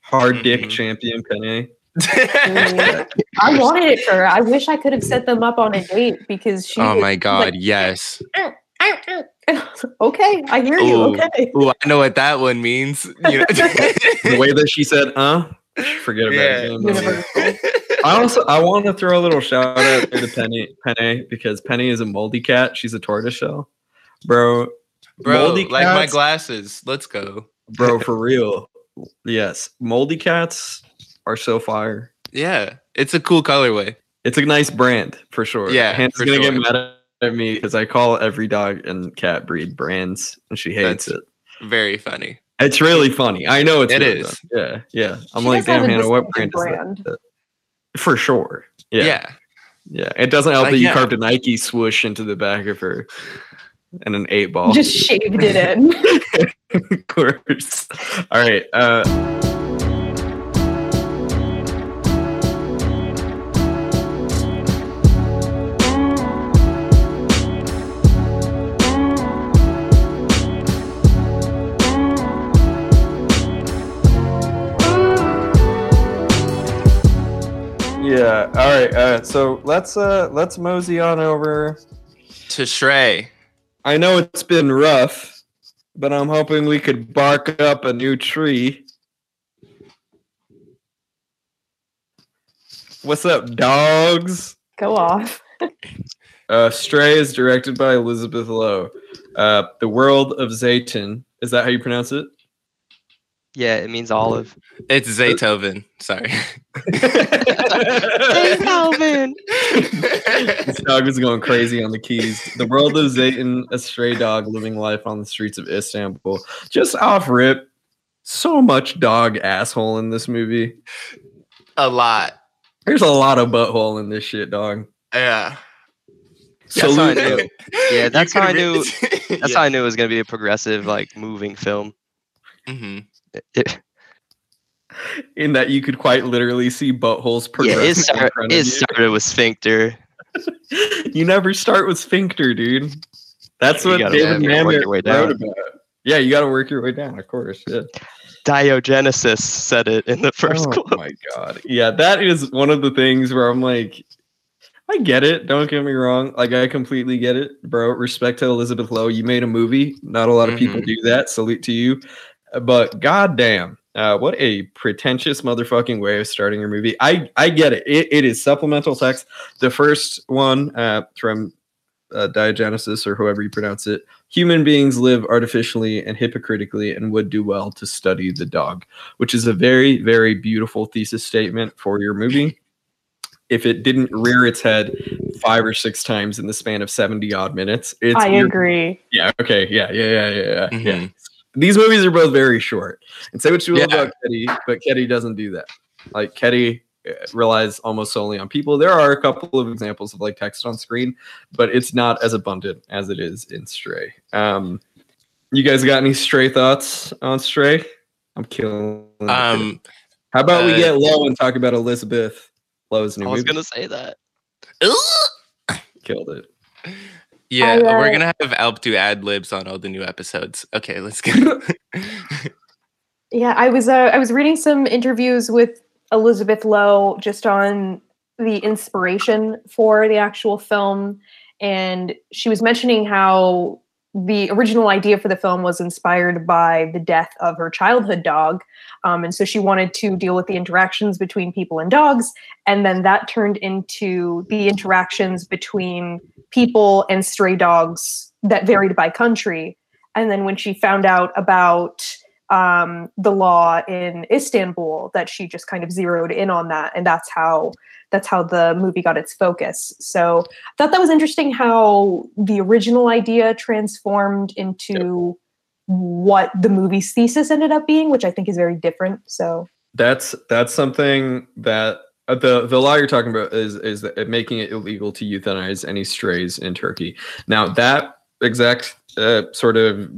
hard dick Mhm. champion Penny. I wanted it for her. I wish I could have set them up on a date because she. oh my god like, yes [laughs] okay, I hear you. Ooh. Okay. Ooh, I know what that one means. You know? [laughs] The way that she said, "Uh," forget about Yeah. it. I also I want to throw a little shout out to Penny Penny because Penny is a moldy cat. She's a tortoiseshell, bro. Bro, moldy like my glasses. Let's go. bro, for real. Yes, moldy cats are so fire. Yeah, it's a cool colorway. It's a nice brand for sure. Yeah, Hannah's gonna sure. get mad at me because I call every dog and cat breed brands, and she hates That's- it. Very funny. It's really funny. I know it's It really is. funny. Yeah, yeah. I'm She like, damn, Hannah, what brand distinctive is that? For sure. Yeah, Yeah. yeah. It doesn't help Like, that you yeah. carved a Nike swoosh into the back of her and an eight ball. Just shaved it in. [laughs] of course. All right. Uh, yeah. All right. Uh, so let's uh, let's mosey on over. To Stray. I know it's been rough, but I'm hoping we could bark up a new tree. What's up, dogs? Go off. [laughs] Uh, Stray is directed by Elizabeth Lo. Uh, the World of Zeytin. Is that how you pronounce it? Yeah, it means olive. It's Zaytoven. Sorry. Calvin. [laughs] this dog is going crazy on the keys. The World of Zeytin, a stray dog living life on the streets of Istanbul. Just off rip, so much dog asshole in this movie. a lot. There's a lot of butthole in this shit, dog. Yeah. That's how I knew. [laughs] Yeah, that's how I knew- That's [laughs] That's how I knew it was gonna be a progressive, like moving film. hmm It- [laughs] in that you could quite literally see buttholes yeah, progressing it, start, it started with sphincter. [laughs] you never start with sphincter, dude. That's You what David yeah, you gotta work Mamet wrote about. Yeah, you got to work your way down, of course. Yeah. Diogenesis said it in the first oh quote. my god. Yeah, that is one of the things where I'm like, I get it. Don't get me wrong. Like, I completely get it, bro. Respect to Elizabeth Lo. You made a movie. Not a lot of people Mhm. do that. Salute to you. But goddamn, uh, what a pretentious motherfucking way of starting your movie. I I get it. It, it is supplemental text. The first one uh, from uh, Diogenesis or however you pronounce it. Human beings live artificially and hypocritically and would do well to study the dog, which is a very, very beautiful thesis statement for your movie. If it didn't rear its head five or six times in the span of 70 odd minutes, it's I you're- agree. yeah, okay, yeah, yeah, yeah, yeah, yeah. yeah. These movies are both very short. And say what you will Yeah. about Kedi, but Kedi doesn't do that. Like Kedi uh, relies almost solely on people. There are a couple of examples of like text on screen, but it's not as abundant as it is in Stray. Um, you guys got any Stray thoughts on Stray? I'm killing. it. Um, How about we uh, get low and talk about Elizabeth Lo's new I was movie? gonna say that. Killed it. [laughs] yeah, I, uh, we're gonna have Alp do ad libs on all the new episodes. Okay, let's go. [laughs] [laughs] Yeah, I was uh, I was reading some interviews with Elizabeth Lo just on the inspiration for the actual film, and she was mentioning how the original idea for the film was inspired by the death of her childhood dog, um, and so she wanted to deal with the interactions between people and dogs, and then that turned into the interactions between people and stray dogs that varied by country. And then when she found out about um, the law in Istanbul that she just kind of zeroed in on that, and that's how that's how the movie got its focus. So I thought that was interesting how the original idea transformed into what the movie's thesis ended up being, which I think is very different. So That's that's something that uh, the the law you're talking about is is that making it illegal to euthanize any strays in Turkey. Now that exact uh, sort of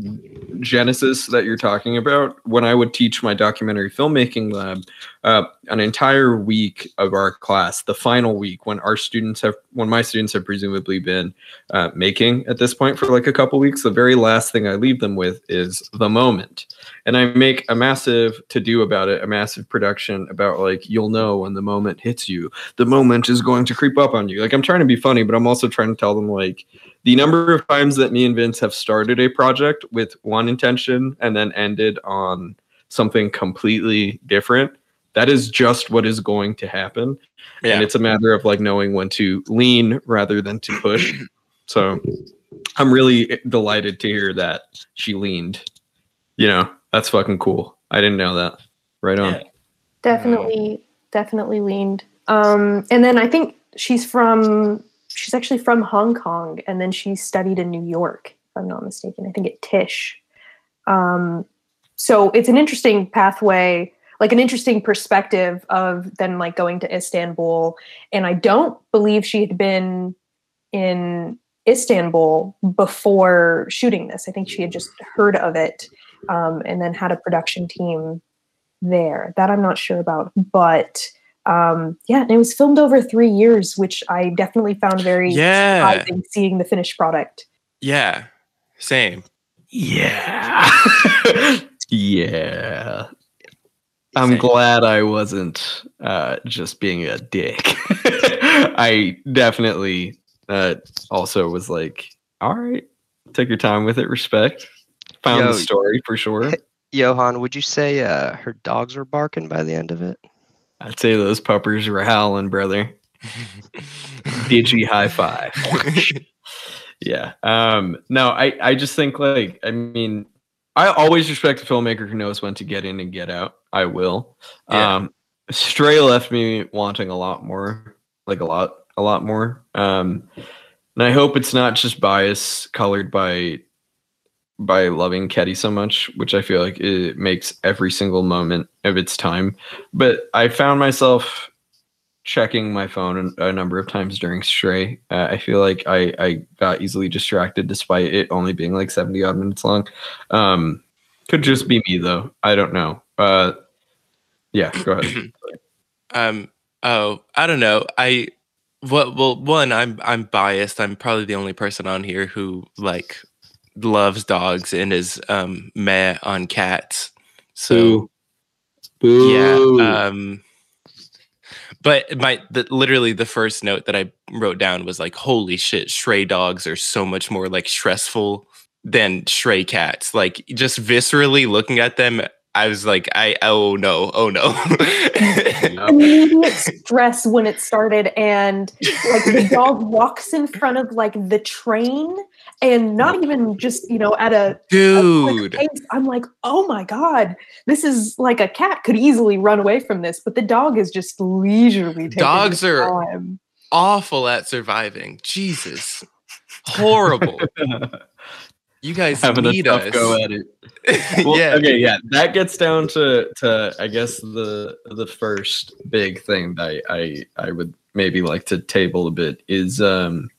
genesis that you're talking about, when I would teach my documentary filmmaking lab, uh, an entire week of our class, the final week when our students have, when my students have presumably been uh, making at this point for like a couple weeks, the very last thing I leave them with is the moment and I make a massive to do about it, a massive production about like you'll know when the moment hits you. The moment is going to creep up on you. Like I'm trying to be funny, but I'm also trying to tell them like the number of times that me and Vince have started a project with one intention and then ended on something completely different that is just what is going to happen. Yeah. and it's a matter of like knowing when to lean rather than to push. [clears throat] So i'm really delighted to hear that she leaned. You know that's fucking cool. I didn't know that. Right on. Definitely definitely leaned. Um and then i think she's from she's actually from hong kong and then she studied in new york if i'm not mistaken. I think at tisch. Um so it's an interesting pathway like an interesting perspective of then like going to istanbul and i don't believe she had been in istanbul before shooting this i think she had just heard of it um, and then had a production team there. That I'm not sure about, but um, yeah, and it was filmed over three years, which I definitely found very Yeah. surprising seeing the finished product. Yeah. Same. yeah [laughs] yeah i'm Same. glad i wasn't uh just being a dick. [laughs] I definitely uh also was like all right take your time with it respect. Found Yo, the story for sure. Johan, would you say uh, her dogs were barking by the end of it? i'd say those puppers were howling brother. Digi high five? [laughs] [laughs] Yeah um no i i just think like i mean i always respect a filmmaker who knows when to get in and get out i will Yeah. um stray left me wanting a lot more like a lot a lot more um and i hope it's not just bias colored by by loving Kedi so much, which I feel like it makes every single moment of its time. But I found myself checking my phone a number of times during Stray. Uh, I feel like I, I got easily distracted despite it only being like 70 odd minutes long. Um, could just be me though. I don't know. Uh, yeah, go ahead. [clears throat] um oh i don't know i what well one i'm i'm biased i'm probably the only person on here who like loves dogs and is um meh on cats so Boo. yeah um but my the, literally the first note that i wrote down was like holy shit stray dogs are so much more like stressful than stray cats. Like just viscerally looking at them i was like i oh no oh no. [laughs] Immediate stress when it started, and like the dog walks in front of like the train, and not even just you know at a a quick dude pace. I'm like, oh my god, this is like a cat could easily run away from this, but the dog is just leisurely. taking Dogs are- time. awful at surviving jesus horrible [laughs] you guys Having a need tough us go at it. [laughs] Well, yeah Okay. Yeah. That gets down to to I guess the the first big thing that I I, I would maybe like to table a bit is um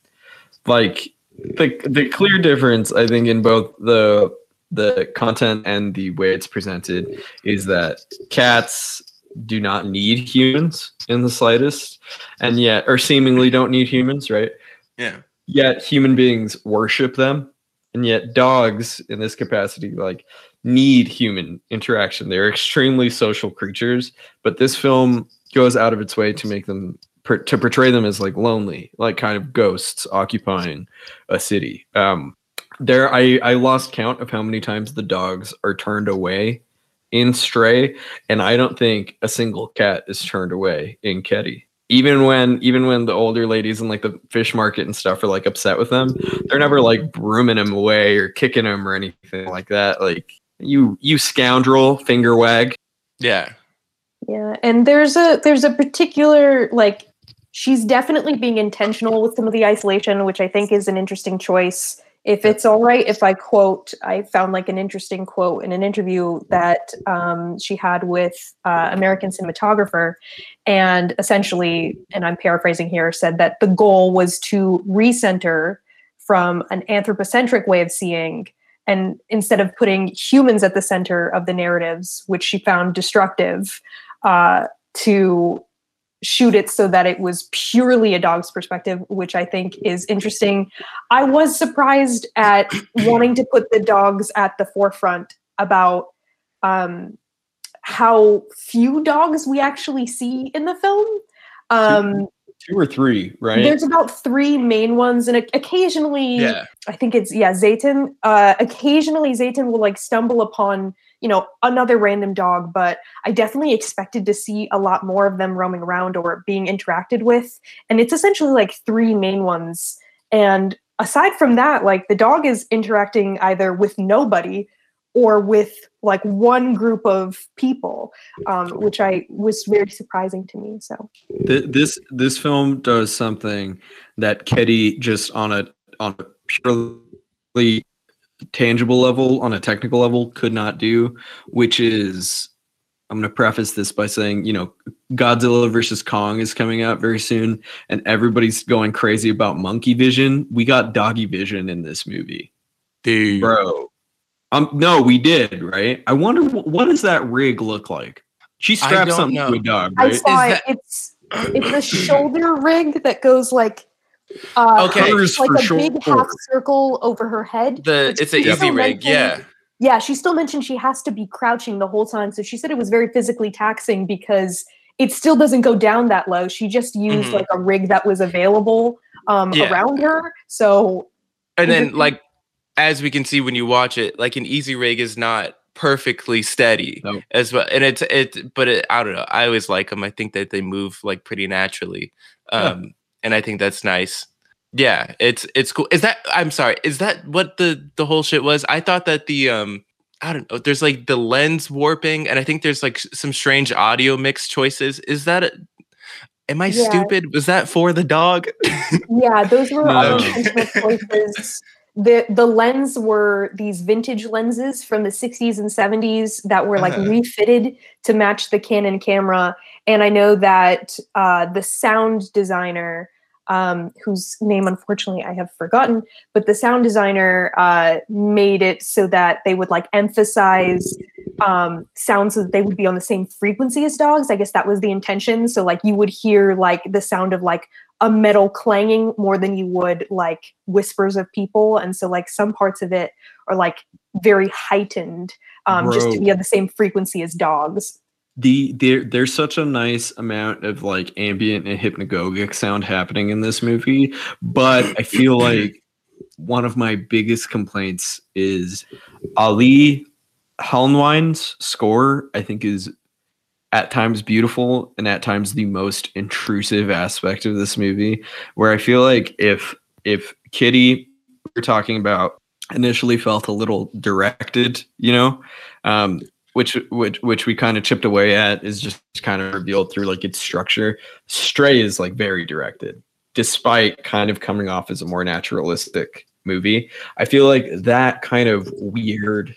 like the the clear difference I think in both the the content and the way it's presented is that cats do not need humans in the slightest and yet or seemingly don't need humans right? Yeah. Yet human beings worship them and yet dogs in this capacity like need human interaction. They're extremely social creatures but this film goes out of its way to make them per- to portray them as like lonely like kind of ghosts occupying a city. Um there i i lost count of how many times the dogs are turned away in stray and i don't think a single cat is turned away in Kedi even when even when the older ladies in like the fish market and stuff are like upset with them they're never like brooming him away or kicking him or anything like that. Like you you scoundrel finger wag. Yeah. Yeah, and there's a there's a particular like she's definitely being intentional with some of the isolation, which I think is an interesting choice. If it's all right, if I quote, I found like an interesting quote in an interview that um, she had with uh, American cinematographer, and essentially, and I'm paraphrasing here, said that the goal was to recenter from an anthropocentric way of seeing and instead of putting humans at the center of the narratives which she found destructive uh, to shoot it so that it was purely a dog's perspective which i think is interesting. I was surprised at [clears throat] wanting to put the dogs at the forefront about um, how few dogs we actually see in the film. Um, two or three right? there's about three main ones and occasionally yeah. I think it's yeah, Zeytin. Uh, occasionally, Zeytin will like stumble upon you know, another random dog, but I definitely expected to see a lot more of them roaming around or being interacted with. And it's essentially like three main ones. And aside from that, like the dog is interacting either with nobody or with like one group of people, um, which I was very surprising to me. So this this film does something that Kedi just on a on a purely tangible level, on a technical level, could not do, which is I'm going to preface this by saying, you know, Godzilla versus Kong is coming out very soon, and everybody's going crazy about monkey vision. We got doggy vision in this movie, Dude. bro. Um, no, we did, right? I wonder what does that rig look like? She I strapped something know. to a dog, I right? saw Is it. It's it's a shoulder rig that goes like uh, Okay. Hers like for a sure. big half circle over her head. The it's an easy rig, yeah. Yeah, she still mentioned she has to be crouching the whole time. So she said it was very physically taxing because it still doesn't go down that low. She just used Mhm. like a rig that was available um, Yeah. around her. So And then like as we can see when you watch it, like an easy rig is not perfectly steady Nope. as well. And it's it but it, I don't know. I always like them. I think that they move like pretty naturally. Yeah. And I think that's nice. Yeah, it's it's cool. Is that I'm sorry, is that what the the whole shit was? I thought that the um I don't know. There's like the lens warping, and I think there's like some strange audio mix choices. Is that a, am I Yeah. stupid? Was that for the dog? [laughs] yeah, those were No. choices. The the lens were these vintage lenses from the 60s and 70s that were like Uh-huh. refitted to match the Canon camera. And I know that uh, the sound designer, um, whose name unfortunately I have forgotten, but the sound designer uh, made it so that they would like emphasize um, sounds so that they would be on the same frequency as dogs. I guess that was the intention. So like you would hear like the sound of like a metal clanging more than you would like whispers of people. And so like some parts of it are like very heightened um, just to be on the same frequency as dogs. the there there's such a nice amount of like ambient and hypnagogic sound happening in this movie but i feel [clears throat] like one of my biggest complaints is ali Helnwein's score i think is at times beautiful and at times the most intrusive aspect of this movie where i feel like if if Kedi we're talking about initially felt a little directed you know um which which which we kind of chipped away at is just kind of revealed through like its structure. Stray is like very directed, despite kind of coming off as a more naturalistic movie. I feel like that kind of weird.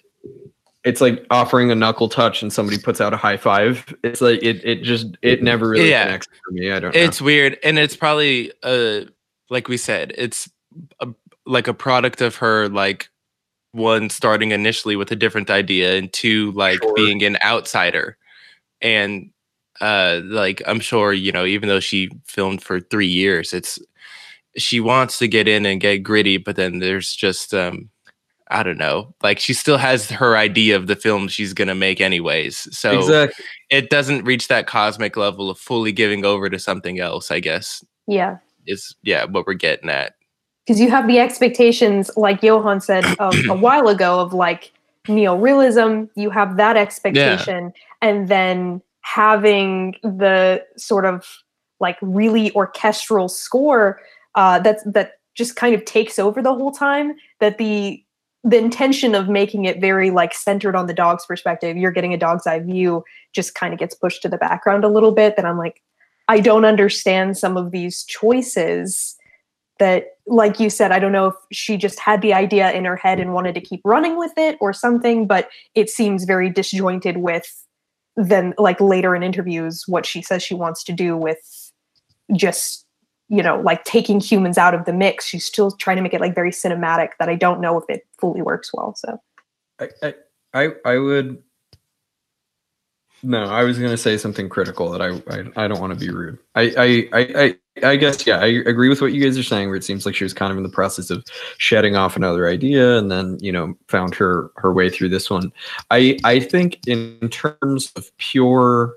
It's like offering a knuckle touch and somebody puts out a high five. It's like it it just it never really Yeah. connects for me. I don't know. it's weird and it's probably uh like we said it's a, like a product of her like one starting initially with a different idea and two like Sure. being an outsider and uh like i'm sure you know even though she filmed for three years it's she wants to get in and get gritty but then there's just um i don't know like she still has her idea of the film she's gonna make anyways so exactly. it doesn't reach that cosmic level of fully giving over to something else i guess Yeah. is yeah what we're getting at because you have the expectations like johan said of, [clears throat] a while ago of like neorealism you have that expectation and then having the sort of like really orchestral score uh, that's that just kind of takes over the whole time that the the intention of making it very like centered on the dog's perspective. You're getting a dog's eye view just kind of gets pushed to the background a little bit that i'm like i don't understand some of these choices that like you said i don't know if she just had the idea in her head and wanted to keep running with it or something but it seems very disjointed with then like later in interviews what she says she wants to do with just you know like taking humans out of the mix she's still trying to make it like very cinematic that i don't know if it fully works well so I, I I would. No, I was gonna say something critical that I I, I don't want to be rude. I, I I I I guess yeah, I agree with what you guys are saying. Where it seems like she was kind of in the process of shedding off another idea, and then you know found her her way through this one. I I think in terms of pure,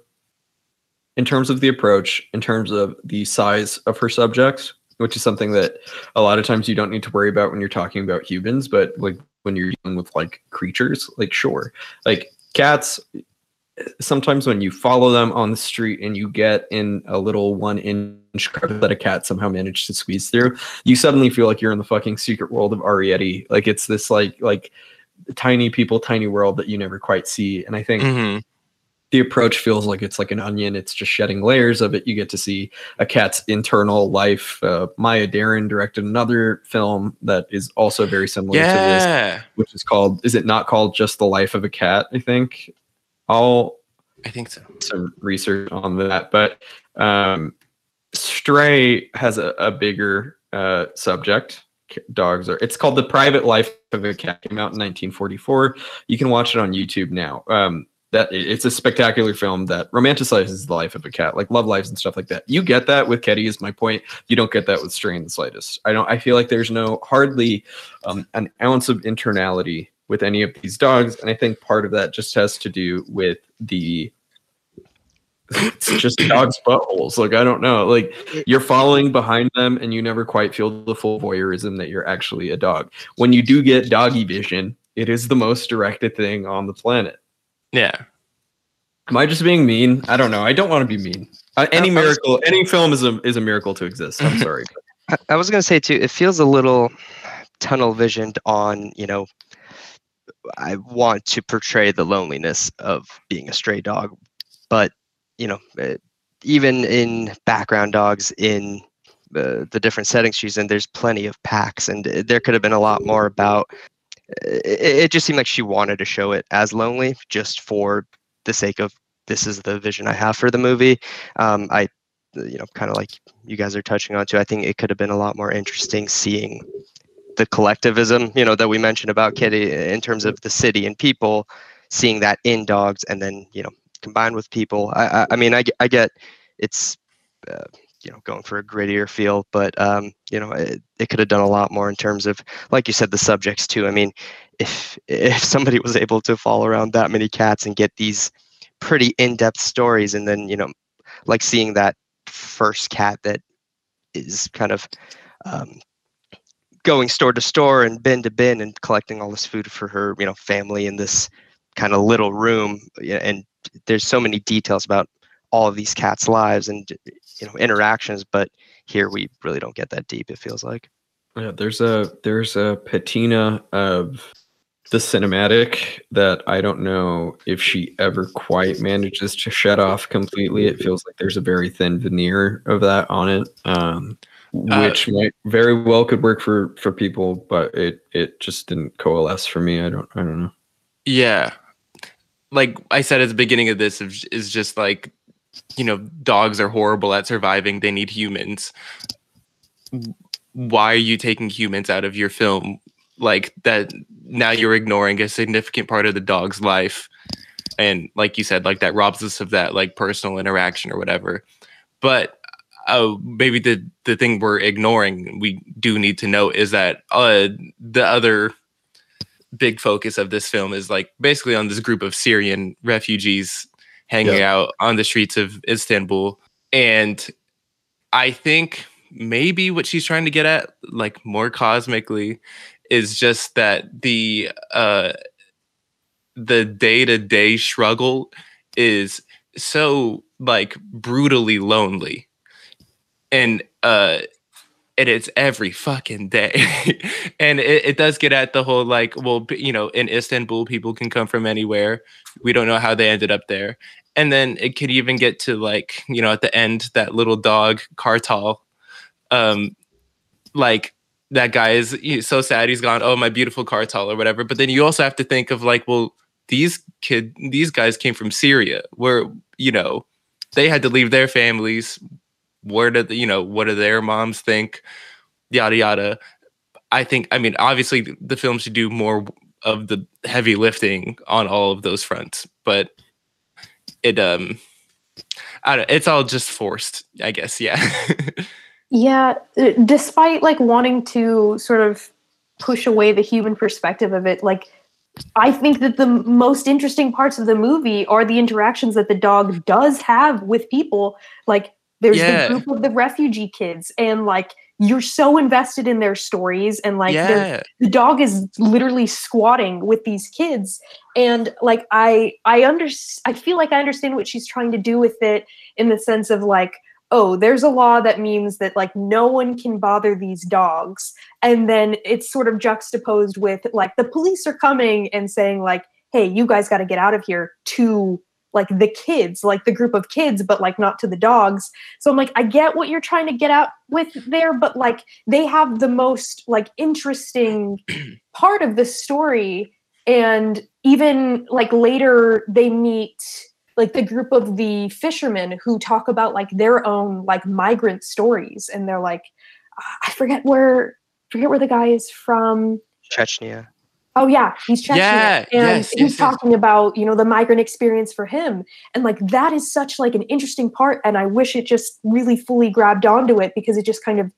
in terms of the approach, in terms of the size of her subjects, which is something that a lot of times you don't need to worry about when you're talking about humans, but like when you're dealing with like creatures, like sure, like cats sometimes when you follow them on the street and you get in a little one inch crevice that a cat somehow managed to squeeze through, you suddenly feel like you're in the fucking secret world of Arrietty. Like it's this like like tiny people, tiny world that you never quite see. And I think Mhm. The approach feels like it's like an onion. It's just shedding layers of it. You get to see a cat's internal life. Uh, Maya Deren directed another film that is also very similar to this which is called is it not called just the life of a cat i think i'll I think so. some research on that but um stray has a, a bigger uh subject dogs are it's called the private life of a cat came out in 1944 you can watch it on youtube now um that it's a spectacular film that romanticizes the life of a cat like love lives and stuff like that. You get that with Kedi is my point. You don't get that with stray in the slightest. I don't i feel like there's no hardly um, an ounce of internality with any of these dogs. And i think part of that just has to do with the it's [laughs] just dogs buttholes. Like i don't know. Like you're following behind them and you never quite feel the full voyeurism that you're actually a dog. When you do get doggy vision it is the most directed thing on the planet Yeah, am i just being mean? I don't know. I don't want to be mean. Uh, any miracle any film is a is a miracle to exist. I'm [laughs] sorry. I, I was gonna say too, it feels a little tunnel visioned on, you know, I want to portray the loneliness of being a stray dog, but you know, uh, even in background dogs in the the different settings she's in, there's plenty of packs, and uh, there could have been a lot more about. It, it just seemed like she wanted to show it as lonely, just for the sake of this is the vision I have for the movie. Um, I you know, kind of like you guys are touching on too. I think it could have been a lot more interesting seeing the collectivism, you know, that we mentioned about Kedi in terms of the city and people, seeing that in dogs, and then you know, combined with people. I, I, I mean, I, I get it's, uh, you know, going for a grittier feel, but um, you know, it, it could have done a lot more in terms of, like you said, the subjects too. I mean, if if somebody [laughs] was able to follow around that many cats and get these pretty in-depth stories, and then you know, like seeing that first cat that is kind of um, going store to store and bin to bin and collecting all this food for her, you know, family in this kind of little room. And there's so many details about all of these cats' lives and you know interactions, but here we really don't get that deep. It feels like. Yeah, there's a there's a patina of the cinematic that I don't know if she ever quite manages to shut off completely. It feels like there's a very thin veneer of that on it, um, Uh, which might very well could work for for people, but it it just didn't coalesce for me. I don't I don't know. yeah. Like I said at the beginning of this, is is just like, you know, dogs are horrible at surviving. They need humans. Why are you taking humans out of your film? Like that now you're ignoring a significant part of the dog's life. And like you said, like that robs us of that like personal interaction or whatever. But uh, maybe the the thing we're ignoring, we do need to know is that uh, the other big focus of this film is like basically on this group of Syrian refugees hanging out on the streets of Istanbul. And I think maybe what she's trying to get at, like more cosmically, is just that the uh the day-to-day struggle is so like brutally lonely. And uh it's every fucking day. [laughs] and it, it does get at the whole like, well, you know, in Istanbul, people can come from anywhere. We don't know how they ended up there. And then it could even get to like, you know, at the end, that little dog, Kartal, um, like that guy is so sad he's gone, oh, my beautiful Kartal or whatever. But then you also have to think of like, well, these kid, these guys came from Syria, where, you know, they had to leave their families where do the, you know what do their moms think yada yada i think i mean obviously the film should do more of the heavy lifting on all of those fronts but it um I don't, it's all just forced i guess yeah [laughs] Yeah, uh, despite like wanting to sort of push away the human perspective of it, like I think that the most interesting parts of the movie are the interactions that the dog does have with people. Like there's Yeah. the group of the refugee kids and like you're so invested in their stories and like yeah. the dog is literally squatting with these kids and like i i under i feel like i understand what she's trying to do with it in the sense of like oh there's a law that means that like no one can bother these dogs and then it's sort of juxtaposed with like the police are coming and saying like hey you guys got to get out of here to like the kids like the group of kids but like not to the dogs. So i'm like i get what you're trying to get out with there but like they have the most like interesting [clears throat] part of the story. And even like later they meet like the group of the fishermen who talk about like their own like migrant stories. And they're like ah, i forget where forget where the guy is from. Chechnya. Oh yeah, he's Chechen, Yeah, and yes, he's yes, yes. talking about you know the migrant experience for him, and like that is such like an interesting part, and I wish it just really fully grabbed onto it because it just kind of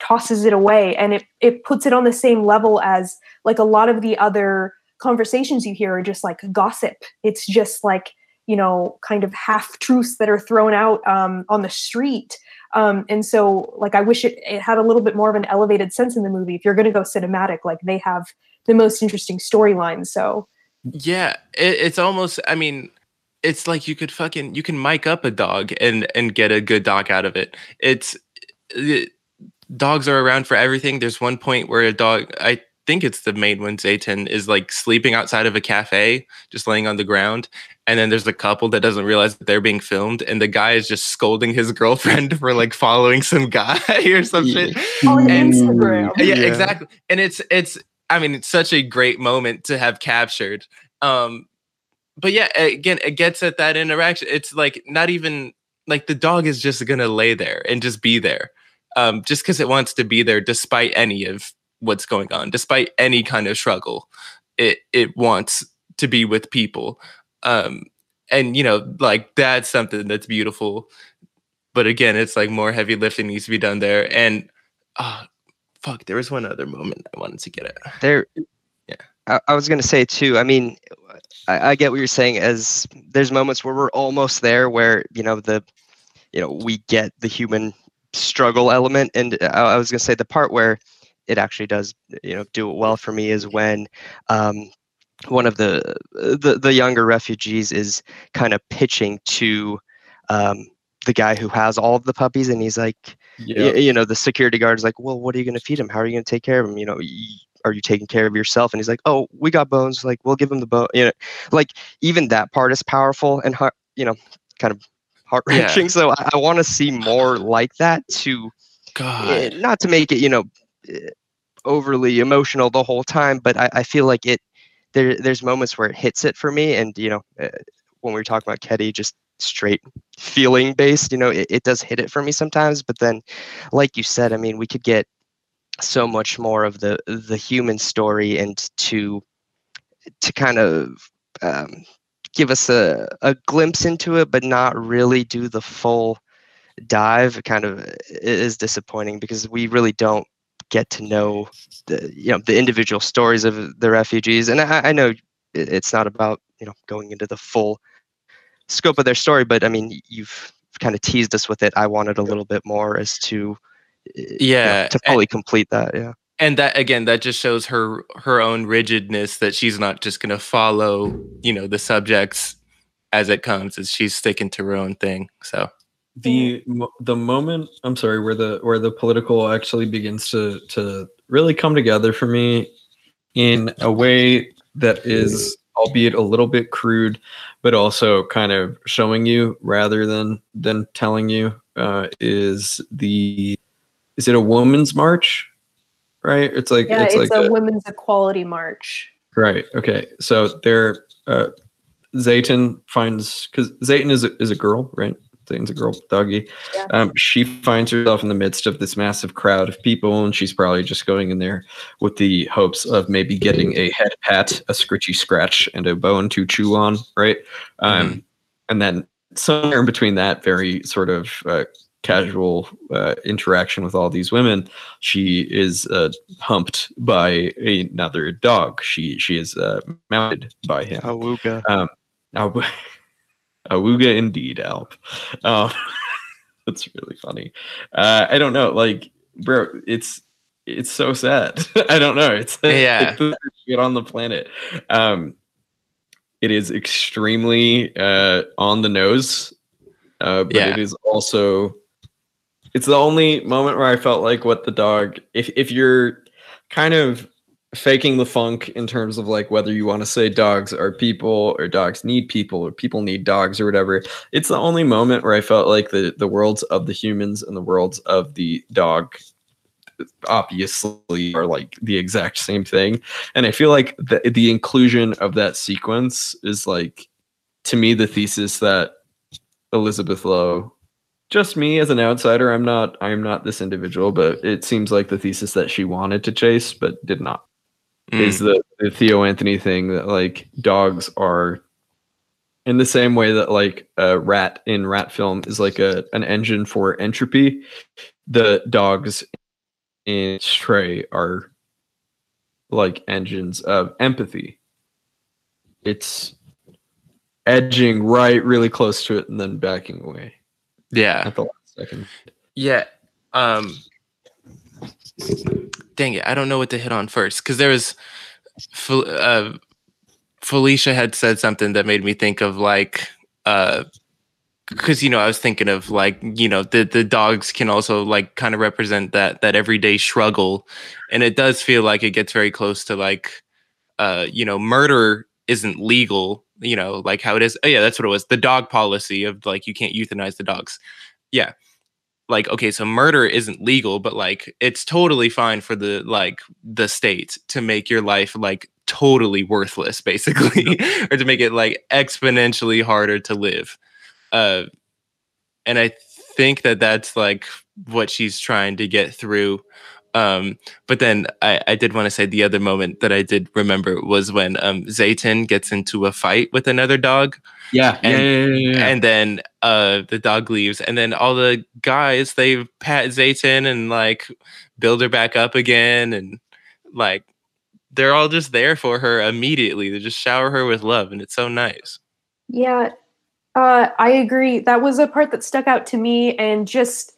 tosses it away, and it it puts it on the same level as like a lot of the other conversations you hear are just like gossip. It's just like you know kind of half truths that are thrown out um, on the street. Um, and so like I wish it, it had a little bit more of an elevated sense in the movie. If you're going to go cinematic, like they have the most interesting storyline. So Yeah, it, it's almost. I mean, it's like you could fucking you can mic up a dog and and get a good doc out of it. It's it, dogs are around for everything. There's one point where a dog, I think it's the main one, Zeytin, is like sleeping outside of a cafe, just laying on the ground. And then there's a couple that doesn't realize that they're being filmed, and the guy is just scolding his [laughs] girlfriend for like following some guy [laughs] or some shit. on And- Instagram. yeah, Yeah. exactly and it's it's i mean it's such a great moment to have captured um but yeah again it gets at that interaction it's like not even like the dog is just gonna lay there and just be there um just because it wants to be there despite any of what's going on despite any kind of struggle it it wants to be with people um and you know like that's something that's beautiful but again it's like more heavy lifting needs to be done there and uh fuck there was one other moment i wanted to get at There, Yeah. I, I was gonna say too. I mean, I, I get what you're saying. As there's moments where we're almost there, where you know the, you know, we get the human struggle element, and I, I was gonna say the part where it actually does, you know, do it well for me is when, um, one of the the the younger refugees is kind of pitching to, um, the guy who has all of the puppies, and he's like, Yeah. you know the security guard's like well what are you going to feed him? How are you going to take care of him? You know are you taking care of yourself? And he's like oh we got bones. Like we'll give him the bone you know like even that part is powerful and heart you know kind of heart wrenching so i, I want to see more like that to eh, god. not to make it you know eh, overly emotional the whole time but i, I feel like it there there's moments where it hits it for me and you know uh, when we were talking about Kedi just straight feeling based you know it, it does hit it for me sometimes but then like you said i mean we could get so much more of the the human story and to to kind of um, give us a, a glimpse into it but not really do the full dive kind of is disappointing because we really don't get to know the you know the individual stories of the refugees. And i, I know it's not about you know going into the full scope of their story but i mean you've kind of teased us with it. I wanted a little bit more as to uh, you know, Yeah, to a- fully complete that yeah. And that again that just shows her her own rigidness that she's not just going to follow you know the subjects as it comes as she's sticking to her own thing so. The the moment I'm sorry where the where the political actually begins to to really come together for me in a way that is albeit a little bit crude but also kind of showing you rather than than telling you uh, is the is it a woman's march right it's like yeah, it's, it's, like a a- women's equality march. Right. Okay. So there, uh, Zeytin finds because Zeytin is a, is a girl, right? Zeytin's a girl doggy. Yeah. Um, she finds herself in the midst of this massive crowd of people, and she's probably just going in there with the hopes of maybe getting a head pat, a scritchy scratch, and a bone to chew on, right? Um, and then somewhere in between that, very sort of uh, casual uh, interaction with all these women, she is uh, humped by another dog. She she is uh, mounted by him. awuga Aw- Awuga indeed, Alp. Um, [laughs] that's really funny. Uh, I don't know. Like bro, it's it's so sad. [laughs] I don't know. It's [laughs] Yeah. it's shit on the planet. Um, it is extremely uh on the nose, uh, but Yeah. it is also it's the only moment where I felt like what the dog. If if you're kind of faking the funk in terms of like whether you want to say dogs are people or dogs need people or people need dogs or whatever. It's the only moment where i felt like the the worlds of the humans and the worlds of the dog obviously are like the exact same thing. And i feel like the, the inclusion of that sequence is like to me the thesis that elizabeth lo just me as an outsider i'm not i'm not this individual but it seems like the thesis that she wanted to chase but did not is Mm. the, the Theo Anthony thing that like dogs are in the same way that like a rat in rat film is like a an engine for entropy, the dogs in Stray are like engines of empathy. It's edging right really close to it and then backing away yeah. at the last second. Yeah. Um dang it, I don't know what to hit on first because there was uh, Felicia had said something that made me think of like uh because you know I was thinking of like you know the the dogs can also like kind of represent that that everyday struggle and it does feel like it gets very close to like uh you know murder isn't legal you know like how it is. Oh yeah that's what it was the dog policy of like you can't euthanize the dogs. Yeah like okay so murder isn't legal but like it's totally fine for the like the state to make your life like totally worthless [laughs] basically or to make it like exponentially harder to live. Uh and i think that that's like what she's trying to get through um but then i i did want to say the other moment that i did remember was when um zeytin gets into a fight with another dog Yeah, And- yeah, yeah, and then uh the dog leaves and then all the guys they pat Zeytin and like build her back up again and like they're all just there for her immediately. They just shower her with love and it's so nice. Yeah, uh, I agree. That was a part that stuck out to me, and just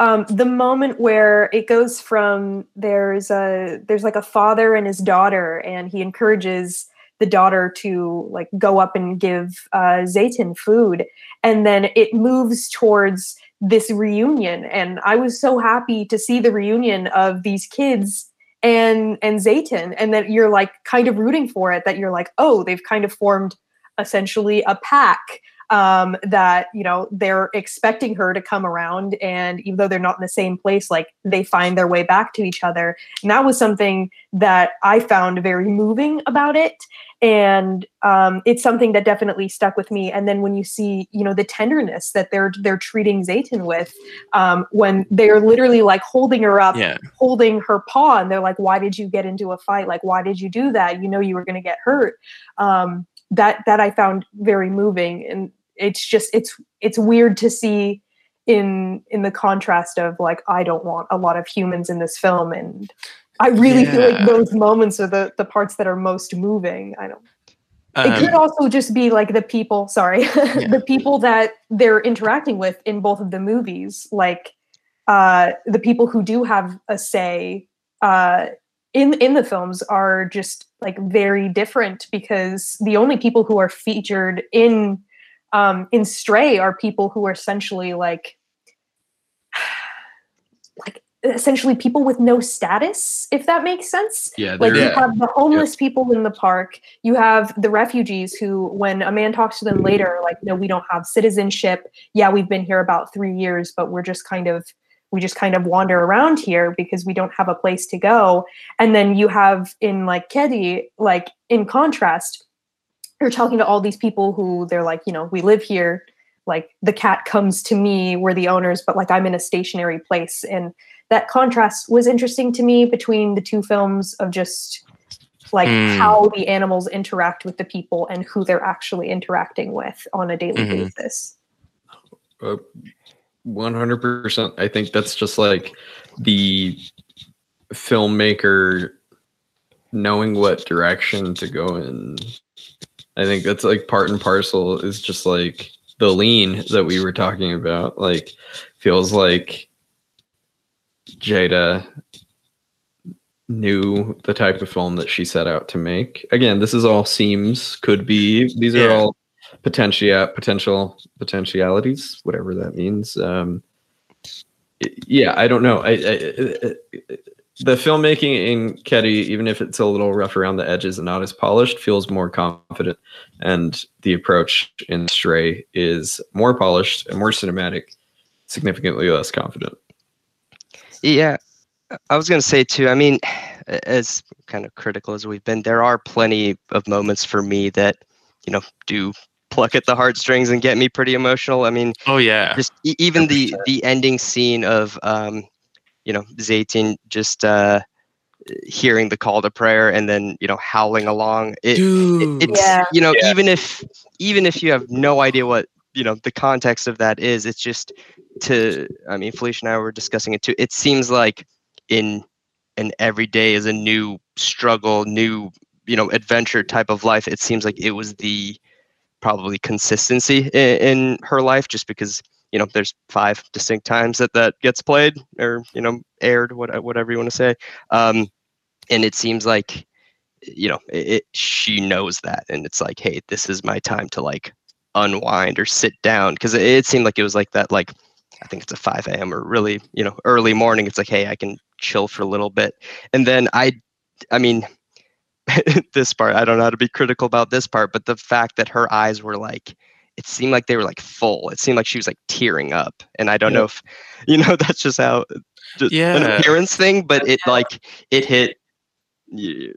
um, the moment where it goes from there's a there's like a father and his daughter, and he encourages the daughter to like go up and give uh, Zeytin food, and then it moves towards this reunion, and I was so happy to see the reunion of these kids and and Zeytin, and that you're like kind of rooting for it. That you're like, oh, they've kind of formed essentially a pack um, that you know they're expecting her to come around. And even though they're not in the same place like they find their way back to each other. And that was something that i found very moving about it and um, it's something that definitely stuck with me. And then when you see you know the tenderness that they're they're treating zeytin with um, when they're literally like holding her up yeah. holding her paw and they're like why did you get into a fight? Like why did you do that? You know you were going to get hurt. Um, that that i found very moving. And it's just it's it's weird to see in in the contrast of like i don't want a lot of humans in this film. And i really feel like those moments are the the parts that are most moving i don't it could Um, also just be like the people sorry [laughs] the people that they're interacting with in both of the movies like uh the people who do have a say uh in in the films are just like very different because the only people who are featured in um in stray are people who are essentially like [sighs] like essentially people with no status if that makes sense. Yeah. like you have the homeless people in the park. You have the refugees who when a man talks to them later like no we don't have citizenship. Yeah we've been here about three years but we're just kind of we just kind of wander around here because we don't have a place to go. And then you have in like kedi like in contrast you're talking to all these people who they're like you know we live here like the cat comes to me we're the owners but like i'm in a stationary place and that contrast was interesting to me between the two films of just like Mm. how the animals interact with the people and who they're actually interacting with on a daily Mhm. basis Uh, 100% i think that's just like the filmmaker knowing what direction to go in i think that's like part and parcel is just like the lean that we were talking about like feels like Ceyda knew the type of film that she set out to make. Again, this is all seems, could be. These are Yeah. all potential potential potentialities, whatever that means. Um, yeah, I don't know. I, I, I- the filmmaking in Kedi, even if it's a little rough around the edges and not as polished, feels more confident. And the approach in Stray is more polished and more cinematic, significantly less confident. Yeah, I was gonna say too. I mean, as kind of critical as we've been, there are plenty of moments for me that you know do pluck at the heartstrings and get me pretty emotional. I mean, Oh yeah. just e- even the the ending scene of um, you know Zeytin just uh, hearing the call to prayer and then you know howling along. It, Dude. it's Yeah. you know Yeah. even if even if you have no idea what you know the context of that is it's just to i mean felicia and i were discussing it too it seems like in an every day is a new struggle new you know adventure type of life it seems like it was the probably consistency in, in her life just because you know there's five distinct times that that gets played or you know aired what, whatever you want to say. Um and it seems like you know it, it she knows that and it's like hey this is my time to like unwind or sit down. Because it, it seemed like it was like that like i think it's a 5 a.m or really you know early morning. It's like hey i can chill for a little bit. And then i i mean [laughs] this part i don't know how to be critical about this part but the fact that her eyes were like it seemed like they were like full. It seemed like she was like tearing up and i don't know if you know [laughs] that's just how just an appearance thing but it like it hit it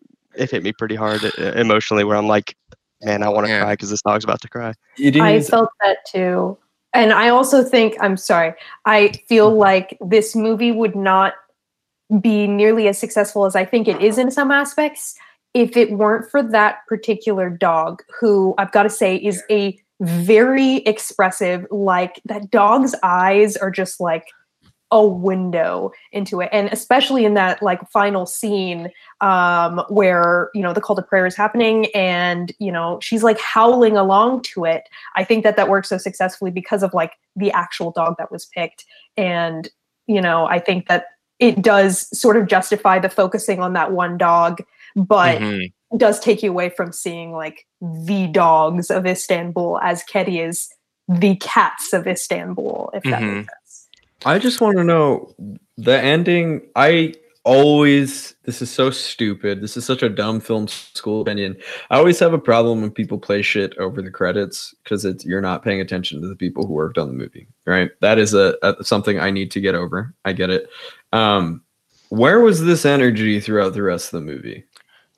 hit me pretty hard uh, emotionally where i'm like man i want to Yeah. cry because this dog's about to cry. I felt that too. And I also think, I'm sorry, I feel like this movie would not be nearly as successful as I think it is in some aspects if it weren't for that particular dog, who I've got to say is a very expressive, like that dog's eyes are just like a window into it and especially in that like final scene um where you know the call to prayer is happening and you know she's like howling along to it i think that that works so successfully because of like the actual dog that was picked and you know i think that it does sort of justify the focusing on that one dog but Mhm. Does take you away from seeing like the dogs of istanbul as Kedi is the cats of istanbul if that Mhm. makes sense I just want to know the ending. I always, this is so stupid. This is such a dumb film school opinion. I always have a problem when people play shit over the credits because it's you're not paying attention to the people who worked on the movie. Right? That is a, a something I need to get over. I get it. Um, where was this energy throughout the rest of the movie?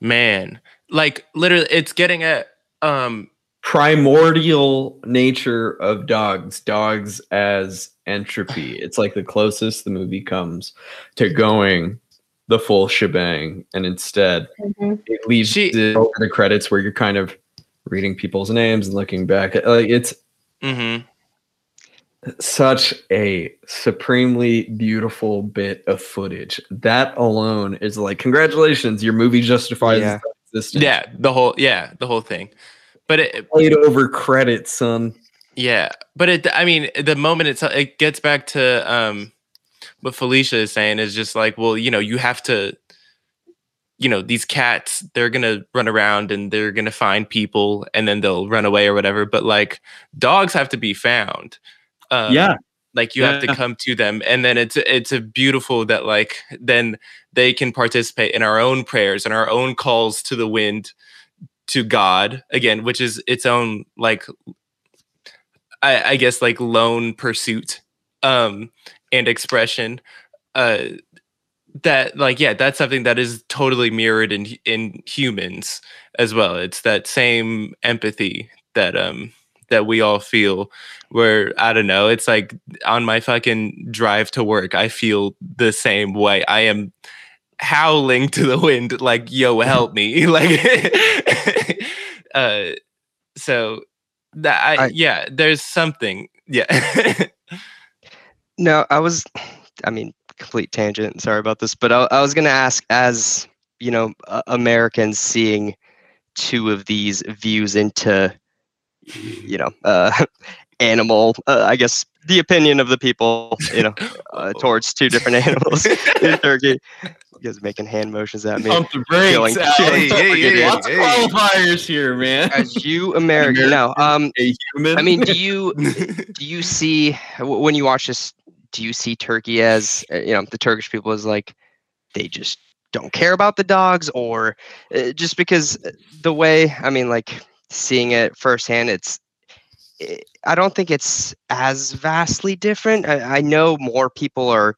Man. Like literally it's getting at um primordial nature of dogs dogs as entropy [sighs] it's like the closest the movie comes to going the full shebang and instead Mhm. it leaves She- it over the credits where you're kind of reading people's names and looking back at like it's mhm. Such a supremely beautiful bit of footage that alone is like congratulations your movie justifies Yeah. its existence yeah, the whole yeah, the whole thing. But it played over credits son Yeah, but it. I mean, the moment it's it gets back to um, what Felicia is saying is just like, well, you know, you have to, you know, these cats they're gonna run around and they're gonna find people and then they'll run away or whatever. But like dogs have to be found. Um, yeah. like you have to come to them and then it's it's a beautiful that like then they can participate in our own prayers and our own calls to the wind to god again which is its own like i i guess like lone pursuit um and expression uh that like yeah that's something that is totally mirrored in in humans as well. It's that same empathy that um that we all feel where I don't know, it's like on my fucking drive to work, I feel the same way. I am howling to the wind like, yo, help me. [laughs] like [laughs] uh so that I, I- yeah, there's something. Yeah. No, I was, I mean, complete tangent. Sorry about this, but I, I was going to ask, as you know, uh, Americans seeing two of these views into, you know, uh, [laughs] animal, uh, I guess, the opinion of the people, you know, [laughs] uh, towards two different animals [laughs] in Turkey. You guys making hand motions at me. Pump the brakes. Killing- Alex. Hey, hey, hey, Lots hey. of qualifiers here, man. As you American, now. Um, A human. I mean, do you do you see when you watch this? Do you see Turkey as uh, you know the Turkish people as like they just don't care about the dogs, or uh, just because uh, the way? I mean, like seeing it firsthand, it's. i I don't think it's as vastly different. I, I know more people are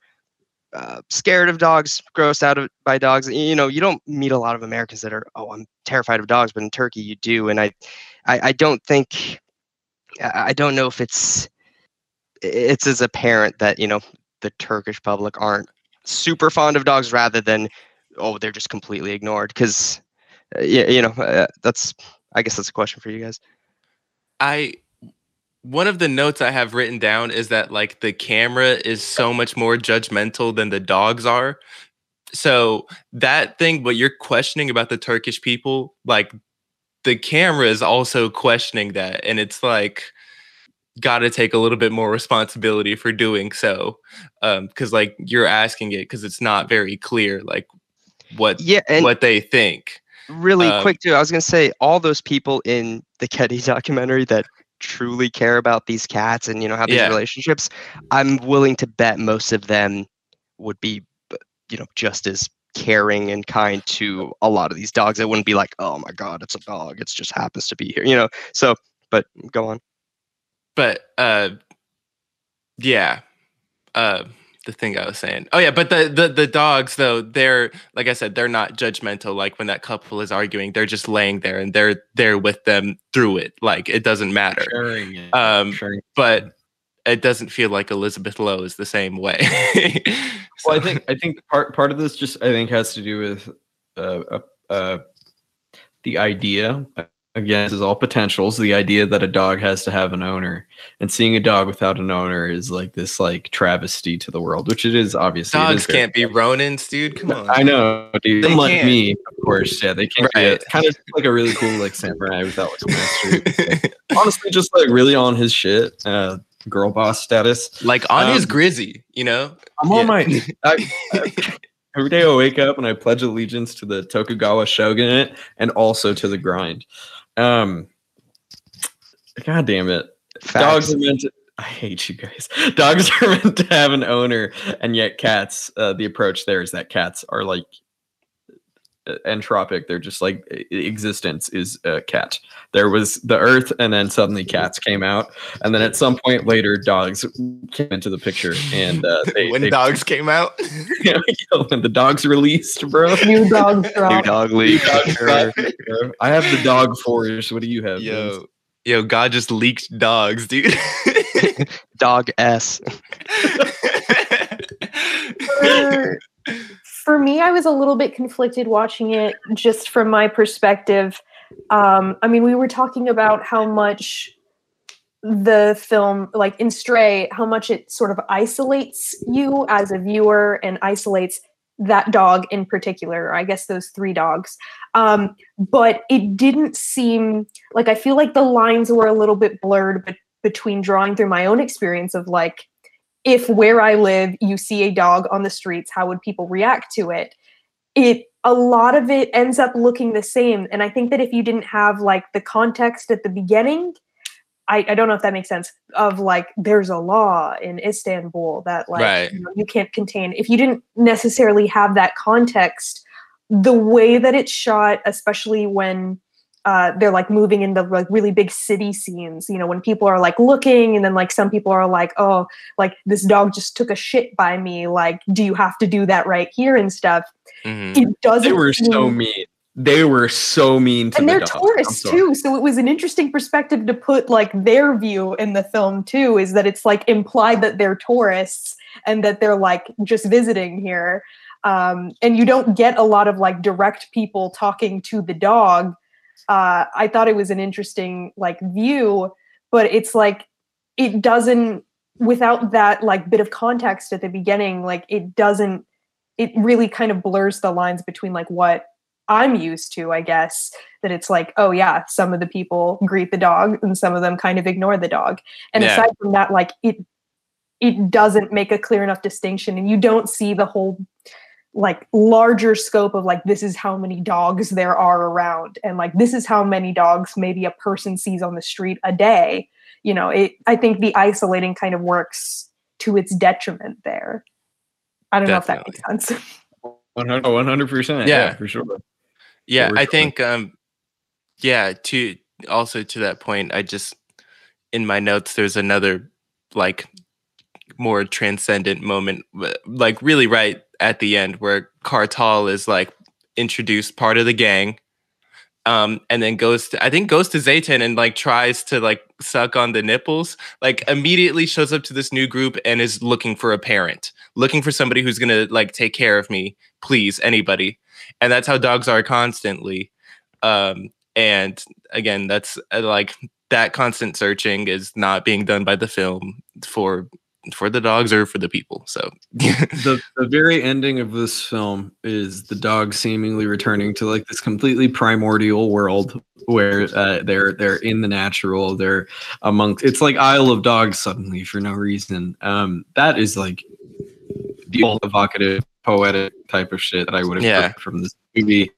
uh, scared of dogs, grossed out of, by dogs. You know, you don't meet a lot of Americans that are, oh, I'm terrified of dogs, but in Turkey you do. And I, I, I don't think, I don't know if it's, it's as apparent that you know the Turkish public aren't super fond of dogs, rather than, oh, they're just completely ignored. Because, uh, yeah, you know, uh, that's, I guess that's a question for you guys. I one of the notes I have written down is that like the camera is so much more judgmental than the dogs are. So that thing, what you're questioning about the Turkish people, like the camera is also questioning that, and it's like got to take a little bit more responsibility for doing so, Um, because like you're asking it because it's not very clear, like what Yeah, and what they think. Really Um, quick too i was going to say all those people in the Kedi [laughs] documentary that truly care about these cats and you know have these Yeah. relationships i'm willing to bet most of them would be you know just as caring and kind to a lot of these dogs. It wouldn't be like oh my god it's a dog it just happens to be here you know? So but go on. But uh yeah uh the thing i was saying oh yeah but the, the the dogs though they're like i said they're not judgmental like when that couple is arguing they're just laying there and they're there with them through it like it doesn't matter it. um sharing. but it doesn't feel like elizabeth lo is the same way [laughs] Well, I think I think part part of this just I think has to do with uh, uh, uh, the idea. Again, this is all potentials. The idea that a dog has to have an owner, and seeing a dog without an owner is like this like travesty to the world, which it is obviously. dogs is can't be ronins dude come on I know, dude. They can't. me, of course. Yeah, they can't. Right. Kind of like a really cool like samurai without like a master. [laughs] Honestly, just like really on his shit. Uh, girl boss status. like on his Um, grizzy you know I'm Yeah. on my. I, I, [laughs] every day I wake up and I pledge allegiance to the Tokugawa shogunate and also to the grind. Um, God damn it! Dogs are meant to. I hate you guys. [laughs] Dogs are meant to have an owner, and yet cats. Uh, the approach there is that cats are like entropic. They're just like existence is a cat. There was the earth, and then suddenly cats came out, and then at some point later, dogs came into the picture, and uh, [laughs] they, when they dogs came out [laughs] when the dogs released, bro. New dogs [laughs] New dog league. Dog I have the dog force. What do you have? Vince? yo yo god just leaked dogs dude Dog S. for, me, I was a little bit conflicted watching it just from my perspective. Um, I mean, we were talking about how much the film, like in Stray, how much it sort of isolates you as a viewer and isolates that dog in particular, or I guess those three dogs. Um, but it didn't seem like I feel like the lines were a little bit blurred be- between drawing through my own experience of like, if where I live you see a dog on the streets, how would people react to it? It a lot of it ends up looking the same. And I think that if you didn't have like the context at the beginning, I, I don't know if that makes sense, of like there's a law in Istanbul that like Right. you, know, you can't contain. If you didn't necessarily have that context, the way that it's shot, especially when uh, they're like moving into like really big city scenes, you know, when people are like looking and then like some people are like, oh, like this dog just took a shit by me. Like, do you have to do that right here and stuff? Mhm. It doesn't. They were so mean. They were so mean to and the they're dogs. Tourists too so it was an interesting perspective to put like their view in the film too is that it's like implied that they're tourists and that they're like just visiting here um, and you don't get a lot of like direct people talking to the dog uh, i thought it was an interesting like view but it's like it doesn't without that like bit of context at the beginning like it doesn't it really kind of blurs the lines between like what I'm used to, I guess, that it's like, oh yeah, some of the people greet the dog and some of them kind of ignore the dog. And Yeah. aside from that, like it it doesn't make a clear enough distinction and you don't see the whole like larger scope of like this is how many dogs there are around and like this is how many dogs maybe a person sees on the street a day you know it i think the isolating kind of works to its detriment there i don't know if that makes sense [laughs] 100 percent. Yeah. for sure. yeah we're i sure. think um yeah to also to that point i just in my notes there's another like more transcendent moment like really right at the end where kartal is like introduced part of the gang um and then goes to i think goes to zeytin and like tries to like suck on the nipples like immediately shows up to this new group and is looking for a parent looking for somebody who's gonna like take care of me please anybody. And that's how dogs are constantly um and again that's uh, like that constant searching is not being done by the film for for the dogs or for the people so. [laughs] The the very ending of this film is the dog seemingly returning to like this completely primordial world where uh, they're they're in the natural they're amongst it's like Isle of Dogs suddenly for no reason. Um that is like the old evocative poetic type of shit that I would have Yeah. from this movie.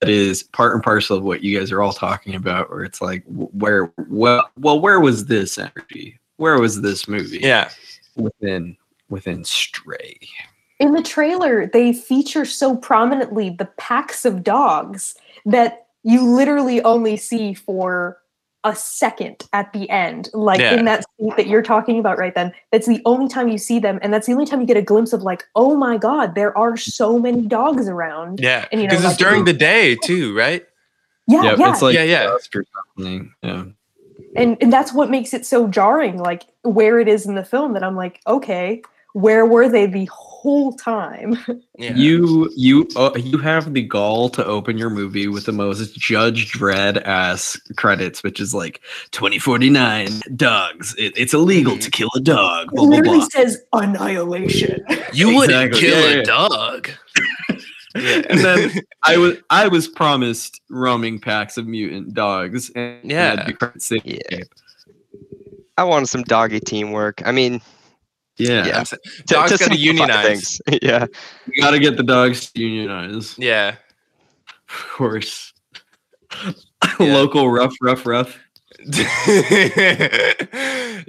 That is part and parcel of what you guys are all talking about where it's like where well well where was this energy? Where was this movie? Yeah within within Stray in the trailer they feature so prominently the packs of dogs that you literally only see for a second at the end like Yeah. in that scene that you're talking about right then that's the only time you see them and that's the only time you get a glimpse of like oh my god there are so many dogs around yeah And, you know, because like- it's during the day too right yeah Yep, yeah it's like Yeah, yeah. dusk or something. Yeah. And and that's what makes it so jarring like where it is in the film that i'm like okay where were they the whole time [laughs] yeah You you uh, you have the gall to open your movie with the most Judge Dredd ass credits, which is like 2049 dogs. It, it's illegal to kill a dog. it Blah, blah, literally blah. says annihilation you wouldn't kill yeah, a dog yeah. And then [laughs] I was I was promised roaming packs of mutant dogs. And Yeah. that'd be credit Yeah. I wanted some doggy teamwork. I mean, Yeah. Yeah. I'm sa- to, dogs to gotta unionize [laughs] yeah. We gotta get the dogs to unionize. yeah Of course. Yeah. Local rough, rough, rough.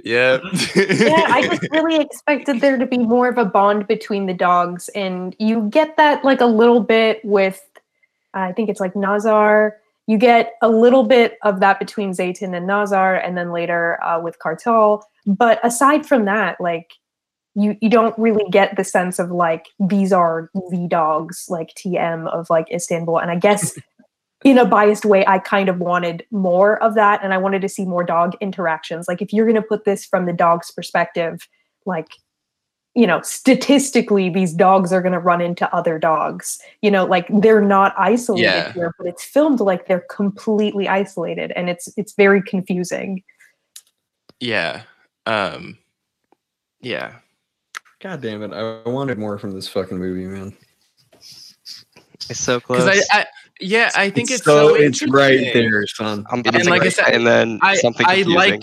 Yeah. [laughs] yeah, I [laughs] just really expected there to be more of a bond between the dogs, and you get that like a little bit with, I think it's like Nazar. You get a little bit of that between Zeytin and Nazar, and then later uh, with Kartal. But aside from that, like you you don't really get the sense of like these are the dogs like TM of like Istanbul, and I guess. [laughs] In a biased way, I kind of wanted more of that, and I wanted to see more dog interactions. Like, if you're going to put this from the dog's perspective, like you know statistically these dogs are going to run into other dogs you know like they're not isolated Yeah. here but it's filmed like they're completely isolated and it's it's very confusing yeah. Um yeah. God damn it. I wanted more from this fucking movie, man. It's so close. Because I, I yeah, I think it's, so so it's right there, son. I'm and about to like I go- said, and then I something I confusing. like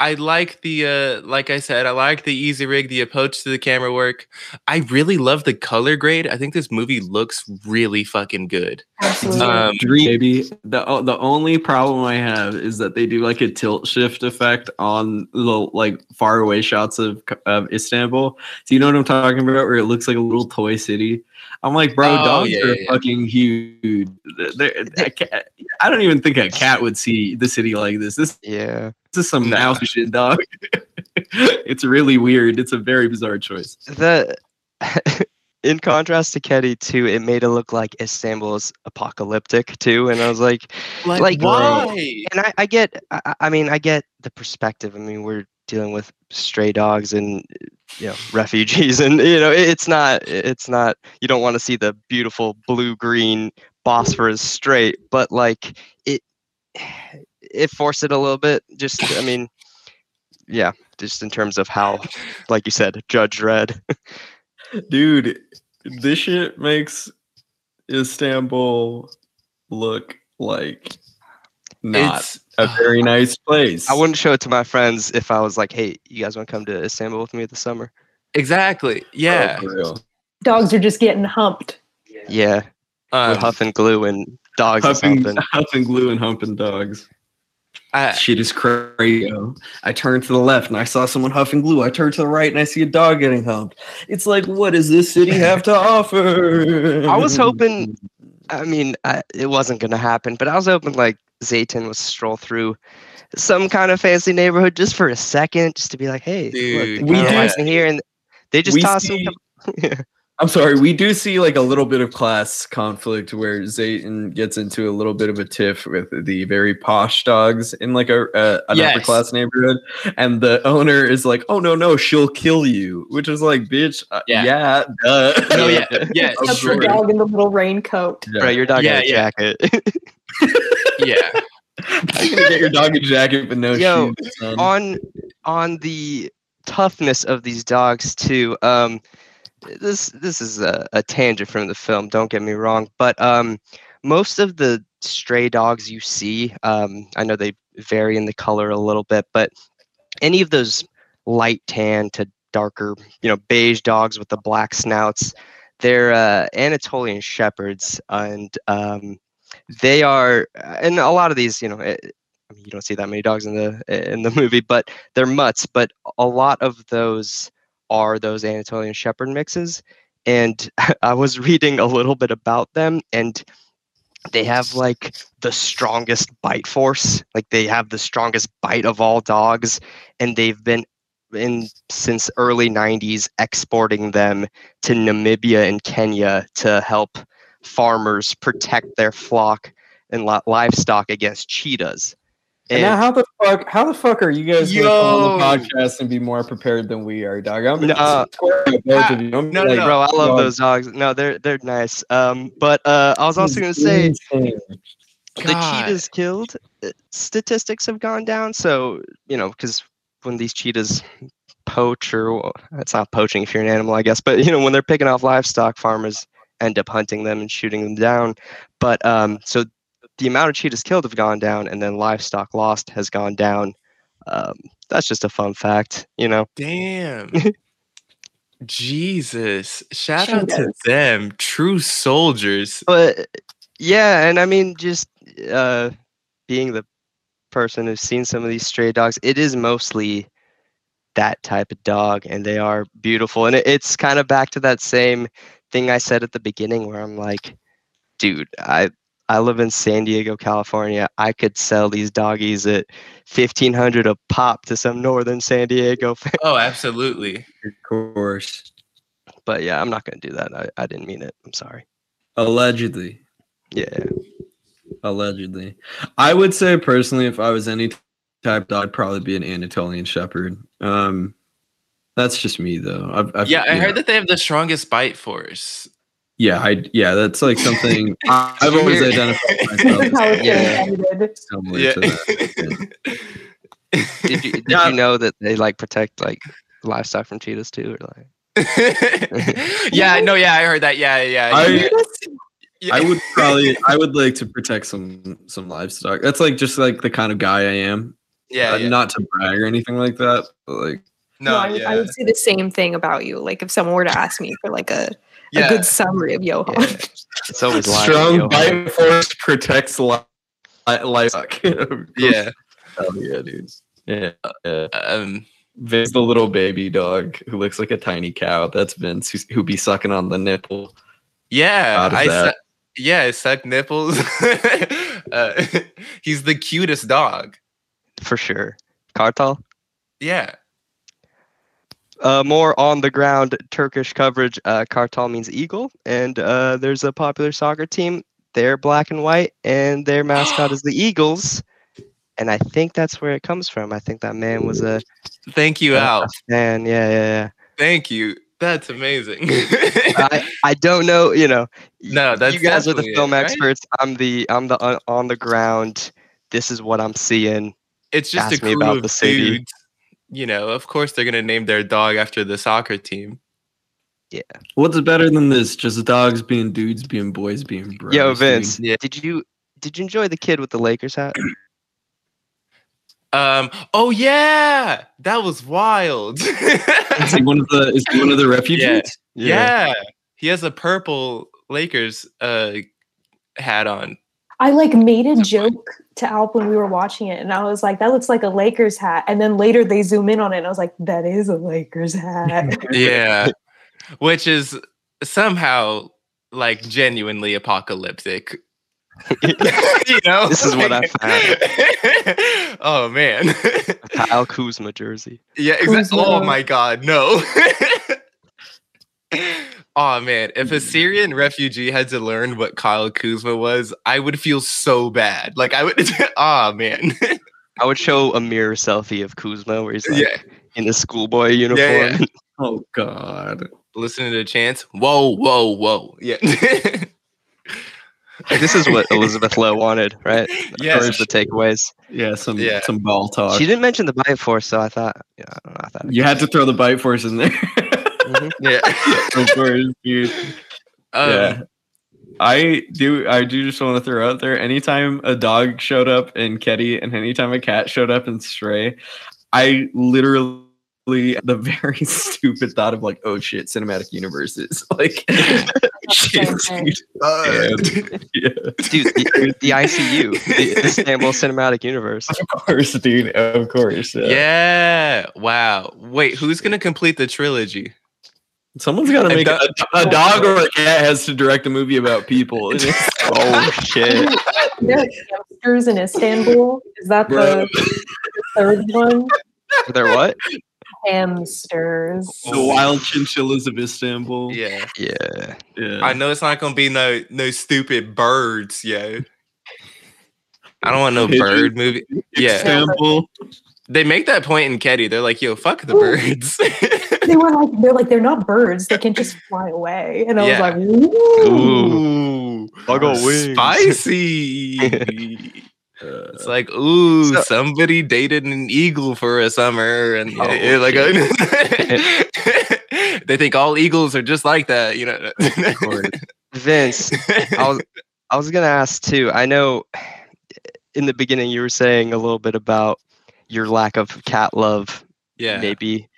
I like the uh like I said, I like the easy rig, the approach to the camera work. I really love the color grade. I think this movie looks really fucking good. absolutely Um Dream baby. The o- the only problem I have is that they do like a tilt shift effect on the like far away shots of of Istanbul. So you know what I'm talking about, where it looks like a little toy city. I'm like, bro, Oh, dogs yeah, are yeah, fucking huge. They're- [laughs] cat- I don't even think a cat would see the city like this. This, yeah. this is some Nah. mouse shit, dog. [laughs] it's really weird. It's a very bizarre choice. The [laughs] in contrast to Kedi too, it made it look like Istanbul is apocalyptic too, and I was like, like, Like, why? and I, I get, I- I mean, I get the perspective. I mean, we're dealing with stray dogs and you know refugees, [laughs] and you know it's not, it's not. You don't want to see the beautiful blue green Bosphorus Strait, but like it, it forced it a little bit. Just, I mean, yeah, just in terms of how, like you said, Judge Dredd. [laughs] Dude, this shit makes Istanbul look like not It's a very nice place. I wouldn't show it to my friends if I was like, "Hey, you guys want to come to Istanbul with me this summer?" exactly. Yeah. Oh. Dogs are just getting humped. Yeah, Um, with huff and glue and dogs or Huffing, something. [laughs] huffing glue and humping dogs. I- Shit is crazy. I turned to the left and I saw someone huffing glue. I turned to the right and I see a dog getting humped. It's like, what does this city have to offer? I was hoping- I mean, I, it wasn't gonna happen, but I was hoping like Zeytin would stroll through some kind of fancy neighborhood just for a second, just to be like, "Hey, Dude, look, we do- here," and they just we toss see- [laughs] yeah. I'm sorry, we do see like a little bit of class conflict where Zeytin gets into a little bit of a tiff with the very posh dogs in like a, a an Yes. upper class neighborhood, and the owner is like, "Oh no, no, she'll kill you," which is like, "Bitch, uh, Yeah. yeah, duh." Oh yeah, yeah, [laughs] Of That's sure. the dog in the little raincoat. Yeah. Right, your dog Yeah, had a yeah. jacket. [laughs] yeah. How you gonna get your dog a jacket but no Yo, shoes? son? on on the toughness of these dogs too. Um, this this is a, a tangent from the film. Don't get me wrong, but um, most of the stray dogs you see, um, I know they vary in the color a little bit, but any of those light tan to darker, you know, beige dogs with the black snouts, they're uh, Anatolian shepherds, and um, they are, and a lot of these, you know. eh, I mean, you don't see that many dogs in the in the [laughs] movie, but they're mutts. But a lot of those are those Anatolian Shepherd mixes, and [laughs] I was reading a little bit about them, and they have like the strongest bite force. Like they have the strongest bite of all dogs, and they've been in since early 90s exporting them to Namibia and Kenya to help farmers protect their flock and livestock against cheetahs. And now, how the fuck? How the fuck are you guys going to come on the podcast and be more prepared than we are, dog? I'm No. gonna square with both of you. I'm No, no, like, bro, I love dog, those dogs. No, they're they're nice. Um, but uh, I was also gonna say insane. the cheetahs killed uh, statistics have gone down. So you know, because when these cheetahs poach, or well, it's not poaching if you're an animal, I guess, but you know, when they're picking off livestock, farmers end up hunting them and shooting them down. But um, so the amount of cheetahs killed have gone down, and then livestock lost has gone down. Um, that's just a fun fact, you know. Damn. [laughs] Jesus. Shout out to them. True soldiers. but yeah and i mean just uh being the person who's seen some of these stray dogs it is mostly that type of dog and they are beautiful and it, it's kind of back to that same thing i said at the beginning where i'm like dude i i live in san diego california i could sell these doggies at 1500 a pop to some northern san diego fan. Oh, absolutely. Of course. but yeah i'm not gonna do that i, I didn't mean it i'm sorry Allegedly. yeah Allegedly. I would say personally, if I was any type dog, I'd probably be an Anatolian Shepherd. Um, that's just me though. I've, I've, Yeah, I heard that they have the strongest bite force. Yeah, I yeah, that's like something I- I've always identified [laughs] myself as How it's Yeah. edited. similar Yeah. to that. did you did Yeah. you know that they like protect like livestock from cheetahs too or like [laughs] yeah, no, yeah, I heard that. Yeah, yeah. I- yeah, yeah. I would probably I would like to protect some some livestock. That's like just like the kind of guy I am. yeah, Uh, yeah. Not to brag or anything like that, but like No, I, would- I would say the same thing about you. Like if someone were to ask me for like a, a yeah. good summary of Johan. yeah, it's always lying, strong bite force protects li- li- livestock. [laughs] Yeah. Oh yeah, dude. Yeah. yeah. Um, Vince, the little baby dog who looks like a tiny cow. That's Vince, who's, who be sucking on the nipple. yeah, I that- su- yeah, I suck nipples. [laughs] uh, [laughs] he's the cutest dog. for sure kartal Yeah. Uh, more on the ground Turkish coverage. Uh, Kartal means eagle, and uh, there's a popular soccer team. They're black and white, and their mascot is the [gasps] Eagles. And I think that's where it comes from. I think that man was a Thank you, a- a Alp. fan. Yeah, yeah, Thank you. That's amazing. I, I don't know. You know, [laughs] No, that's you guys are the definitely it, film right? experts. I'm the I'm the on, on the ground. This is what I'm seeing. it's just a Ask me crew about of the city. dudes. You know, of course they're gonna name their dog after the soccer team. Yeah. What's better than this? Just dogs being dudes, being boys, being bros. Yo, dude. Vince, Yeah. did you did you enjoy the kid with the Lakers hat? [clears throat] Um. Oh yeah, that was wild. [laughs] Is he one of the is he one of the refugees? Yeah. yeah. he has a purple Lakers uh hat on. I like made a mm. joke to Alp when we were watching it, and I was like, "That looks like a Lakers hat." And then later they zoom in on it, and I was like, "That is a Lakers hat." [laughs] Yeah, which is somehow like genuinely apocalyptic. [laughs] you know, This is what I found. [laughs] oh man. Kyle Kuzma jersey. Yeah, exactly. Oh my god, no. Oh man, if a Syrian refugee had to learn what Kyle Kuzma was, I would feel so bad. Like I would [laughs] oh man. I would show a mirror selfie of Kuzma where he's like yeah. in the schoolboy uniform. yeah. [laughs] Oh God. Listening to Chance. Whoa, whoa, whoa. Yeah. this is what Elizabeth Lo wanted, right? [laughs] Yes. Those the takeaways. Yeah, some Yeah. some ball talk. She didn't mention the bite force, so I thought, yeah, I don't know. I thought you had to throw the bite force in there. Mhm. [laughs] yeah. [laughs] of course, dude. Um, yeah. I do I do just want to throw out there anytime a dog showed up in Kedi and anytime a cat showed up in Stray, I literally the very [laughs] stupid thought of like, oh shit, cinematic universes. Like shit, dude. uh, Yeah, dude, the, the ICU, the Istanbul Cinematic Universe. of course, dude. Of course. yeah. yeah. Wow. Wait, who's gonna complete the trilogy? Someone's got to make a, do- a dog or a cat has to direct a movie about people. And it's- Oh shit! there are hamsters in Istanbul. Is that Bro. the, the third one? They're what? Hamsters. the wild chinchillas of Istanbul. Yeah. Yeah. Yeah. I know it's not gonna be no no stupid birds, yo. I don't want no Pigeons? bird movie. Yeah. Istanbul. They make that point in Kedi. They're like, yo, fuck the Ooh. birds. They were like, they're like, they're not birds. They can just fly away. And I Yeah. was like, ooh. Ooh. Buggle wings. Spicy. Uh, [laughs] It's like, ooh, So- somebody dated an eagle for a summer, and Oh, yeah, like, [laughs] they think all eagles are just like that, you know. Vince, I was I was gonna ask too. I know in the beginning you were saying a little bit about your lack of cat love yeah, maybe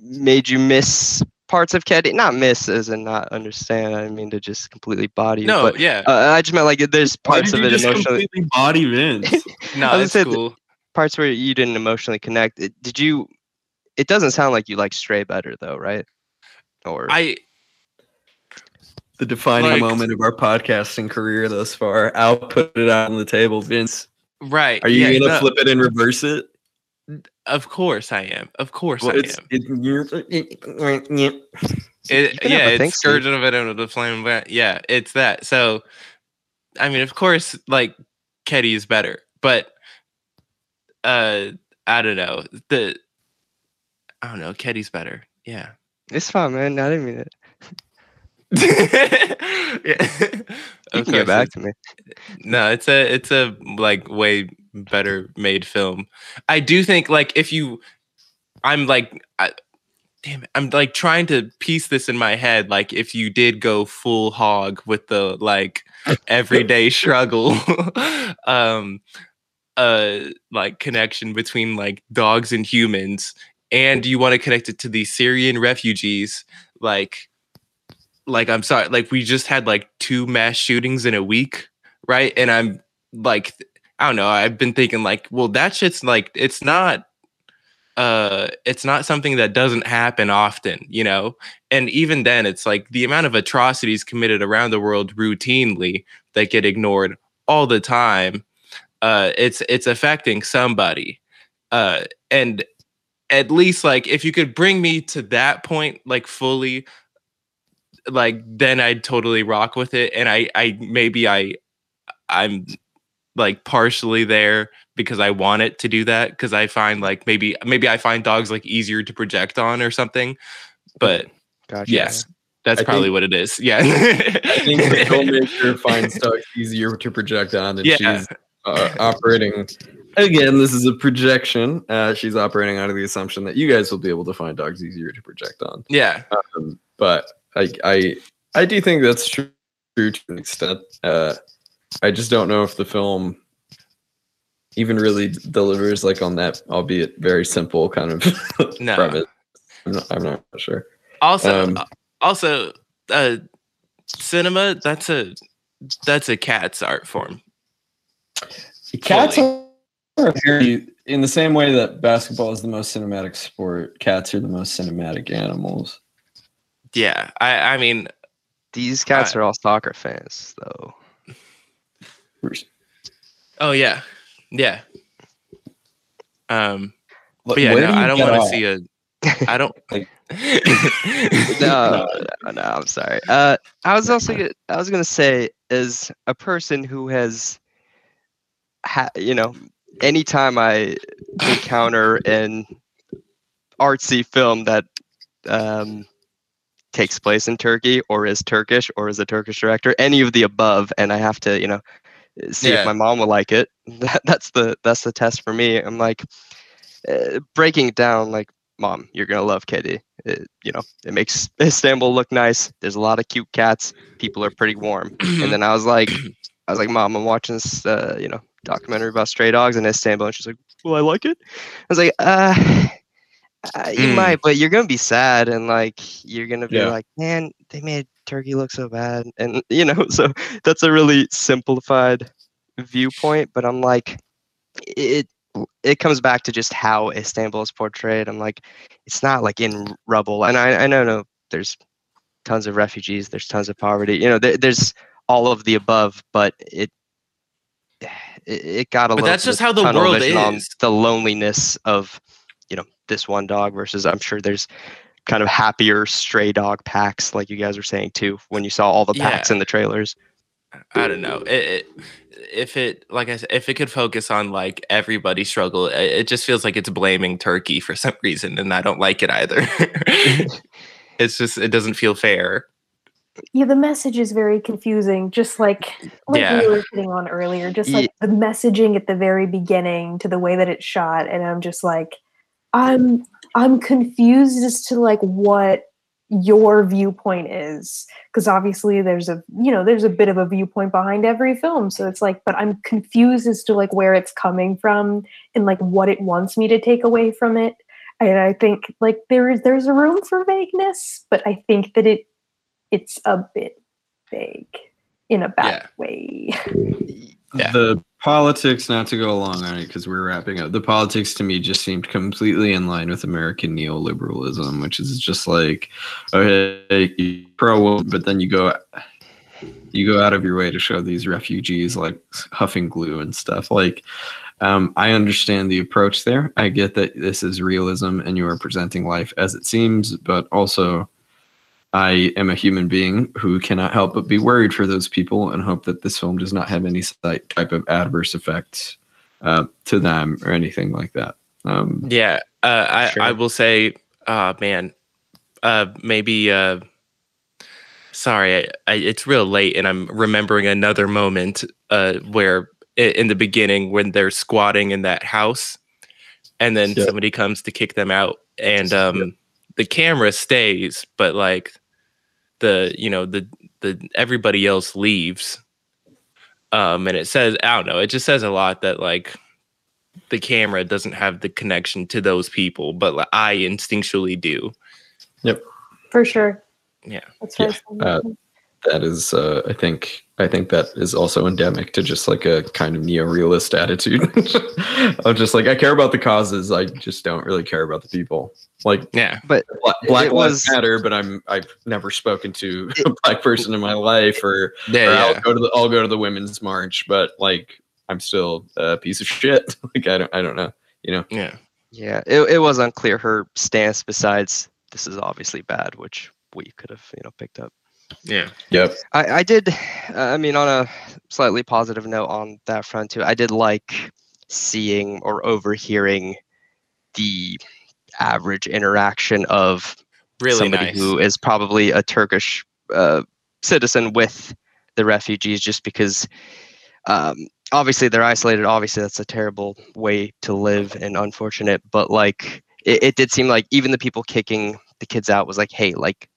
made you miss parts of cat not miss as in not understand i mean to just completely body no, but yeah, uh, i just meant like there's why parts did of you it just emotionally completely body Vince? [laughs] no, I was it's gonna say th- cool. parts where you didn't emotionally connect It- did you it doesn't sound like you like stray better though right or I the defining Like- moment of our podcasting career thus far. I'll put it out on the table, Vince. right. Are you yeah, gonna no, flip it and reverse it? Of course I am. Of course Well, I it's, am. it, you're, It, can yeah, [laughs] it's think, Steve. scourge of it under the flame. But yeah, it's that. So, I mean, of course, like Kedi is better, but uh, I don't know. The I don't know. Kedi's better. Yeah. it's fine man i didn't mean it yeah. [laughs] you can get back to me No, it's a it's a like way better made film. I do think like if you, I'm like, I, damn it, I'm like trying to piece this in my head. Like if you did go full hog with the like everyday [laughs] struggle, [laughs] um, uh, like connection between like dogs and humans, and you want to connect it to the Syrian refugees, like. Like I'm sorry, like we just had like two mass shootings in a week, right? And I'm like I don't know, I've been thinking like, well, that shit's like it's not uh it's not something that doesn't happen often, you know? And even then it's like the amount of atrocities committed around the world routinely that get ignored all the time. Uh it's it's affecting somebody. Uh and at least like if you could bring me to that point like fully like then I'd totally rock with it and I I maybe I I'm like partially there because I want it to do that because I find like maybe maybe I find dogs like easier to project on or something. But gotcha yes, that's I probably think- what it is. Yeah. I think the [laughs] filmmaker finds dogs easier to project on, and Yeah. she's uh, operating. Again, this is a projection. Uh, she's operating out of the assumption that you guys will be able to find dogs easier to project on. yeah. Um, but I, I, I do think that's true, true to an extent. Uh, I just don't know if the film even really delivers like on that, albeit very simple kind of [laughs] No. premise. I'm not, I'm not sure. Also, Um, also, uh, cinema. That's a that's a cat's art form. Cats are very, in the same way that basketball is the most cinematic sport. Cats are the most cinematic animals. Yeah, I I mean, These cats I- are all soccer fans, though. oh yeah, yeah. Um, but yeah, no, I don't want to see a. [laughs] I don't. [laughs] Like- [laughs] no, no, no, I'm sorry. Uh, I was also gonna, I was gonna say, as a person who has, ha- you know, anytime I encounter an artsy film that um, takes place in Turkey or is Turkish or is a Turkish director, any of the above, and I have to, you know, see Yeah. if my mom will like it. [laughs] That, that's the that's the test for me. I'm like uh, breaking it down, like, mom, you're gonna love Kedi. It, you know, it makes [laughs] Istanbul look nice. There's a lot of cute cats. People are pretty warm. and then I was like, [clears throat] I was like, Mom, I'm watching this, uh, you know, documentary about stray dogs in Istanbul, and she's like, Will I like it? I was like, Uh, uh you Mm. might, but you're gonna be sad, and like, you're gonna be Yeah. like, Man, they made Turkey look so bad, and you know, [laughs] so that's a really simplified viewpoint. But I'm like, it it comes back to just how Istanbul is portrayed. I'm like, it's not like in rubble, and I I know no, there's tons of refugees, there's tons of poverty, you know, there, there's all of the above, but it [sighs] it, it got a But little. that's just how the world is. the loneliness of you know this one dog versus I'm sure there's kind of happier stray dog packs like you guys were saying too when you saw all the packs Yeah. in the trailers. I don't know. It, it, if it, like I said, if it could focus on like everybody's struggle, it, it just feels like it's blaming Turkey for [laughs] some reason, and I don't like it either. [laughs] [laughs] it's just it doesn't feel fair. Yeah, the message is very confusing. Just like like Yeah. we were hitting on earlier, just Ye- like the messaging at the very beginning to the way that it's shot, and I'm just like, I'm I'm confused as to like what your viewpoint is because obviously there's a you know there's a bit of a viewpoint behind every film so it's like but i'm confused as to like where it's coming from and like what it wants me to take away from it and i think like there is there's a room for vagueness but i think that it it's a bit vague in a bad Yeah. way Yeah. The politics, not to go along on it because we're wrapping up. The politics to me just seemed completely in line with American neoliberalism, which is just like, okay, pro but then you go, you go out of your way to show these refugees like huffing glue and stuff. Like, um, I understand the approach there. I get that this is realism and you are presenting life as it seems, but also I am a human being who cannot help but be worried for those people and hope that this film does not have any type of adverse effects uh, to them or anything like that. Um, Yeah, uh, I Sure. I will say, uh, man, uh, maybe. Uh, sorry, I, I, it's real late, and I'm remembering another moment uh, where in the beginning when they're squatting in that house, and then Yeah. somebody comes to kick them out, and um, the camera stays, but like the you know the the everybody else leaves. Um, and it says, I don't know, it just says a lot that like the camera doesn't have the connection to those people, but like, I instinctually do. Yep for sure Yeah. that's Yeah, right uh, that is, uh, I think, I think that is also endemic to just like a kind of neo-realist attitude [laughs] of just like I care about the causes, I just don't really care about the people. Like Yeah. But Bla- Black It Lives was- Matter, but I'm I've never spoken to a black person in my life, or, Yeah. or yeah. I'll go to the I'll go to the women's march, but like I'm still a piece of shit. [laughs] like I don't I don't know, you know. Yeah. yeah, it, it was unclear her stance besides this is obviously bad, which we could have, you know, picked up. Yeah. Yep. I, I did. I mean, on a slightly positive note on that front too, I did like seeing or overhearing the average interaction of Really somebody nice. who is probably a Turkish uh, citizen with the refugees, just because um, obviously they're isolated. Obviously, that's a terrible way to live and unfortunate. But like, it, it did seem like even the people kicking the kids out was like, hey, like, like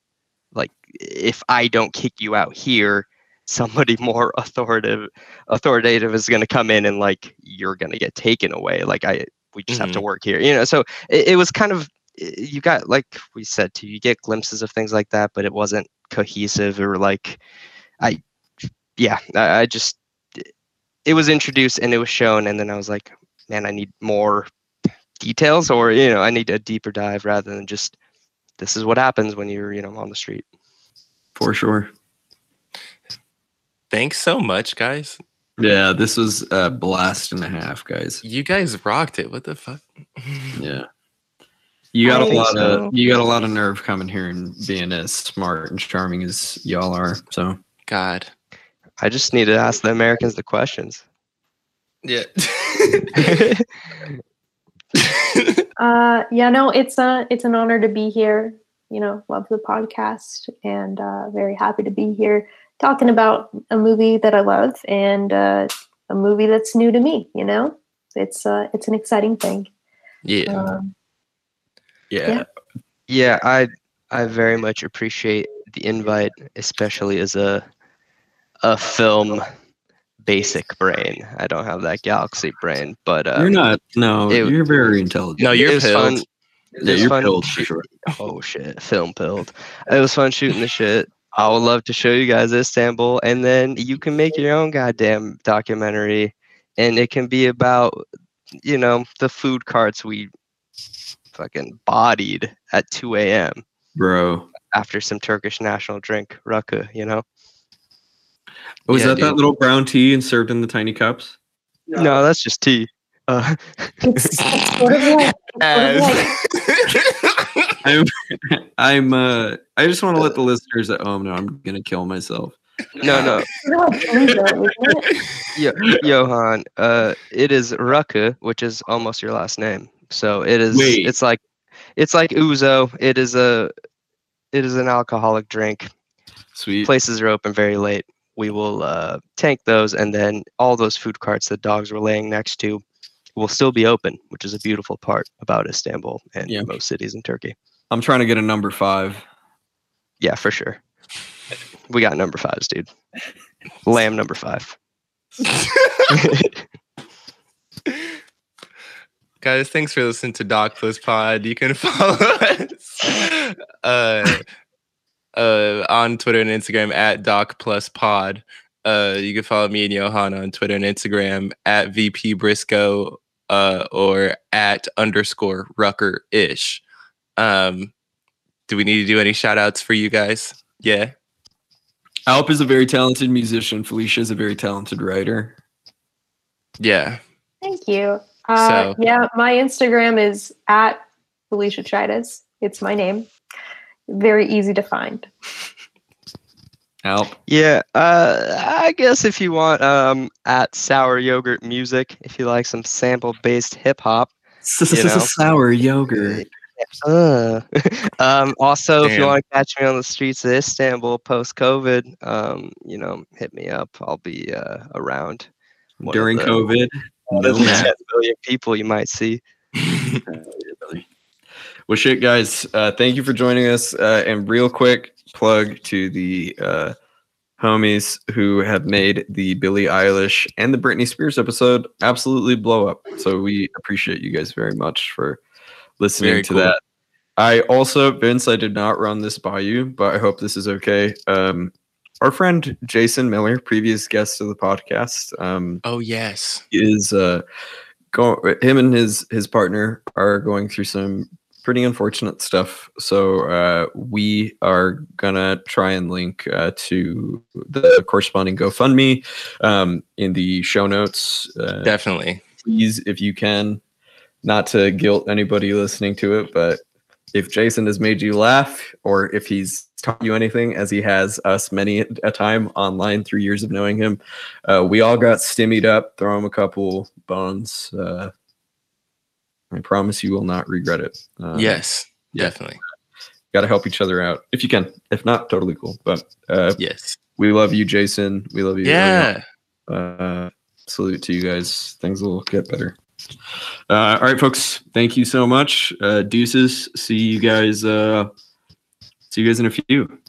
if I don't kick you out here, somebody [laughs] more authoritative authoritative is going to come in and like you're going to get taken away. Like i we just have to mm-hmm. work here you know? So it, it was kind of you got like we said too you get glimpses of things like that but it wasn't cohesive or like i yeah i, I just it was introduced and it was shown and then i was like man i need more details or you know i need a deeper dive rather than just this is what happens when you're you know on the street For sure. Thanks so much, guys. Yeah, this was a blast and a half, guys. You guys rocked it. What the fuck? [laughs] Yeah. You got I a lot so. of you got a lot of nerve coming here and being as smart and charming as y'all are. So God. i just need to ask the americans the questions Yeah. [laughs] [laughs] Uh, yeah, no, it's a it's an honor to be here. You know, love the podcast and uh, very happy to be here talking about a movie that I love and uh, a movie that's new to me. You know, it's uh, it's an exciting thing. yeah. Um, yeah. Yeah. yeah i i very much appreciate the invite especially as a a film basic brain i don't have that galaxy brain but uh you're not no, it- you're very intelligent. No, you're it was fun pilled. it yeah, was you're fun pilled for sure. oh shit film pilled it was fun shooting the shit i would love to show you guys istanbul and then you can make your own goddamn documentary and it can be about you know the food carts we fucking bodied at 2 a.m Bro. after some turkish national drink rakı you know Was Yeah, that that little brown tea and served in the tiny cups? no that's just tea uh, [laughs] [laughs] it's, it's sort of like, it's sort of like I'm I'm uh I just want to let the listeners at home know I'm gonna kill myself. no no sort of like ouzo, isn't it? Yo- johan uh it is rakı which is almost your last name so it is Wait. it's like it's like ouzo it is a it is an alcoholic drink Sweet. places are open very late we will uh tank those and then all those food carts that dogs were laying next to will still be open which is a beautiful part about istanbul and Yeah. most cities in turkey I'm trying to get a number five. yeah for sure we got number fives dude lamb number five [laughs] Guys, thanks for listening to Doc Plus Pod. You can [laughs] follow us uh, uh, on Twitter and Instagram at Doc Plus Pod. Uh, you can follow me and Johan on Twitter and Instagram at VP Briscoe uh, or at underscore Rucker ish. Um, do we need to do any shout outs for you guys? Yeah. Alp is a very talented musician. Felicia is a very talented writer. Yeah. Thank you. Uh, So- yeah, my Instagram is at Felicia Chidas. It's my name. Very easy to find. [laughs] Alp. Yeah, uh, I guess if you want um, at Sour Yogurt Music, if you like some sample based hip hop. [laughs] You know? Sour yogurt. [laughs] Uh. um, also, if you want to catch me on the streets of Istanbul post COVID, um, you know, hit me up. I'll be uh, around. One of During the- COVID. One No of the mask. 10 million people you might see. [laughs] Well, shit, guys. Uh, thank you for joining us. Uh, and real quick plug to the uh, homies who have made the Billie Eilish and the Britney Spears episode absolutely blow up. So we appreciate you guys very much for listening Very to cool. that. I also, Vince, I did not run this by you, but I hope this is okay. Um, our friend Jason Miller, previous guest of the podcast, um, oh, yes. is uh go him and his his partner are going through some pretty unfortunate stuff so uh we are gonna try and link uh, to the corresponding gofundme um in the show notes uh, Definitely. please if you can not to guilt anybody listening to it but if jason has made you laugh or if he's taught you anything as he has us many a time online through years of knowing him uh, we all got stimmied up throw him a couple bones uh, i promise you will not regret it um, yes. Definitely. got to help each other out if you can if not totally cool but uh, Yes. we love you jason we love you Yeah. uh, salute to you guys. Things will get better. Uh, all right, folks. Thank you so much. Uh, deuces. See you guys. Uh, see you guys in a few.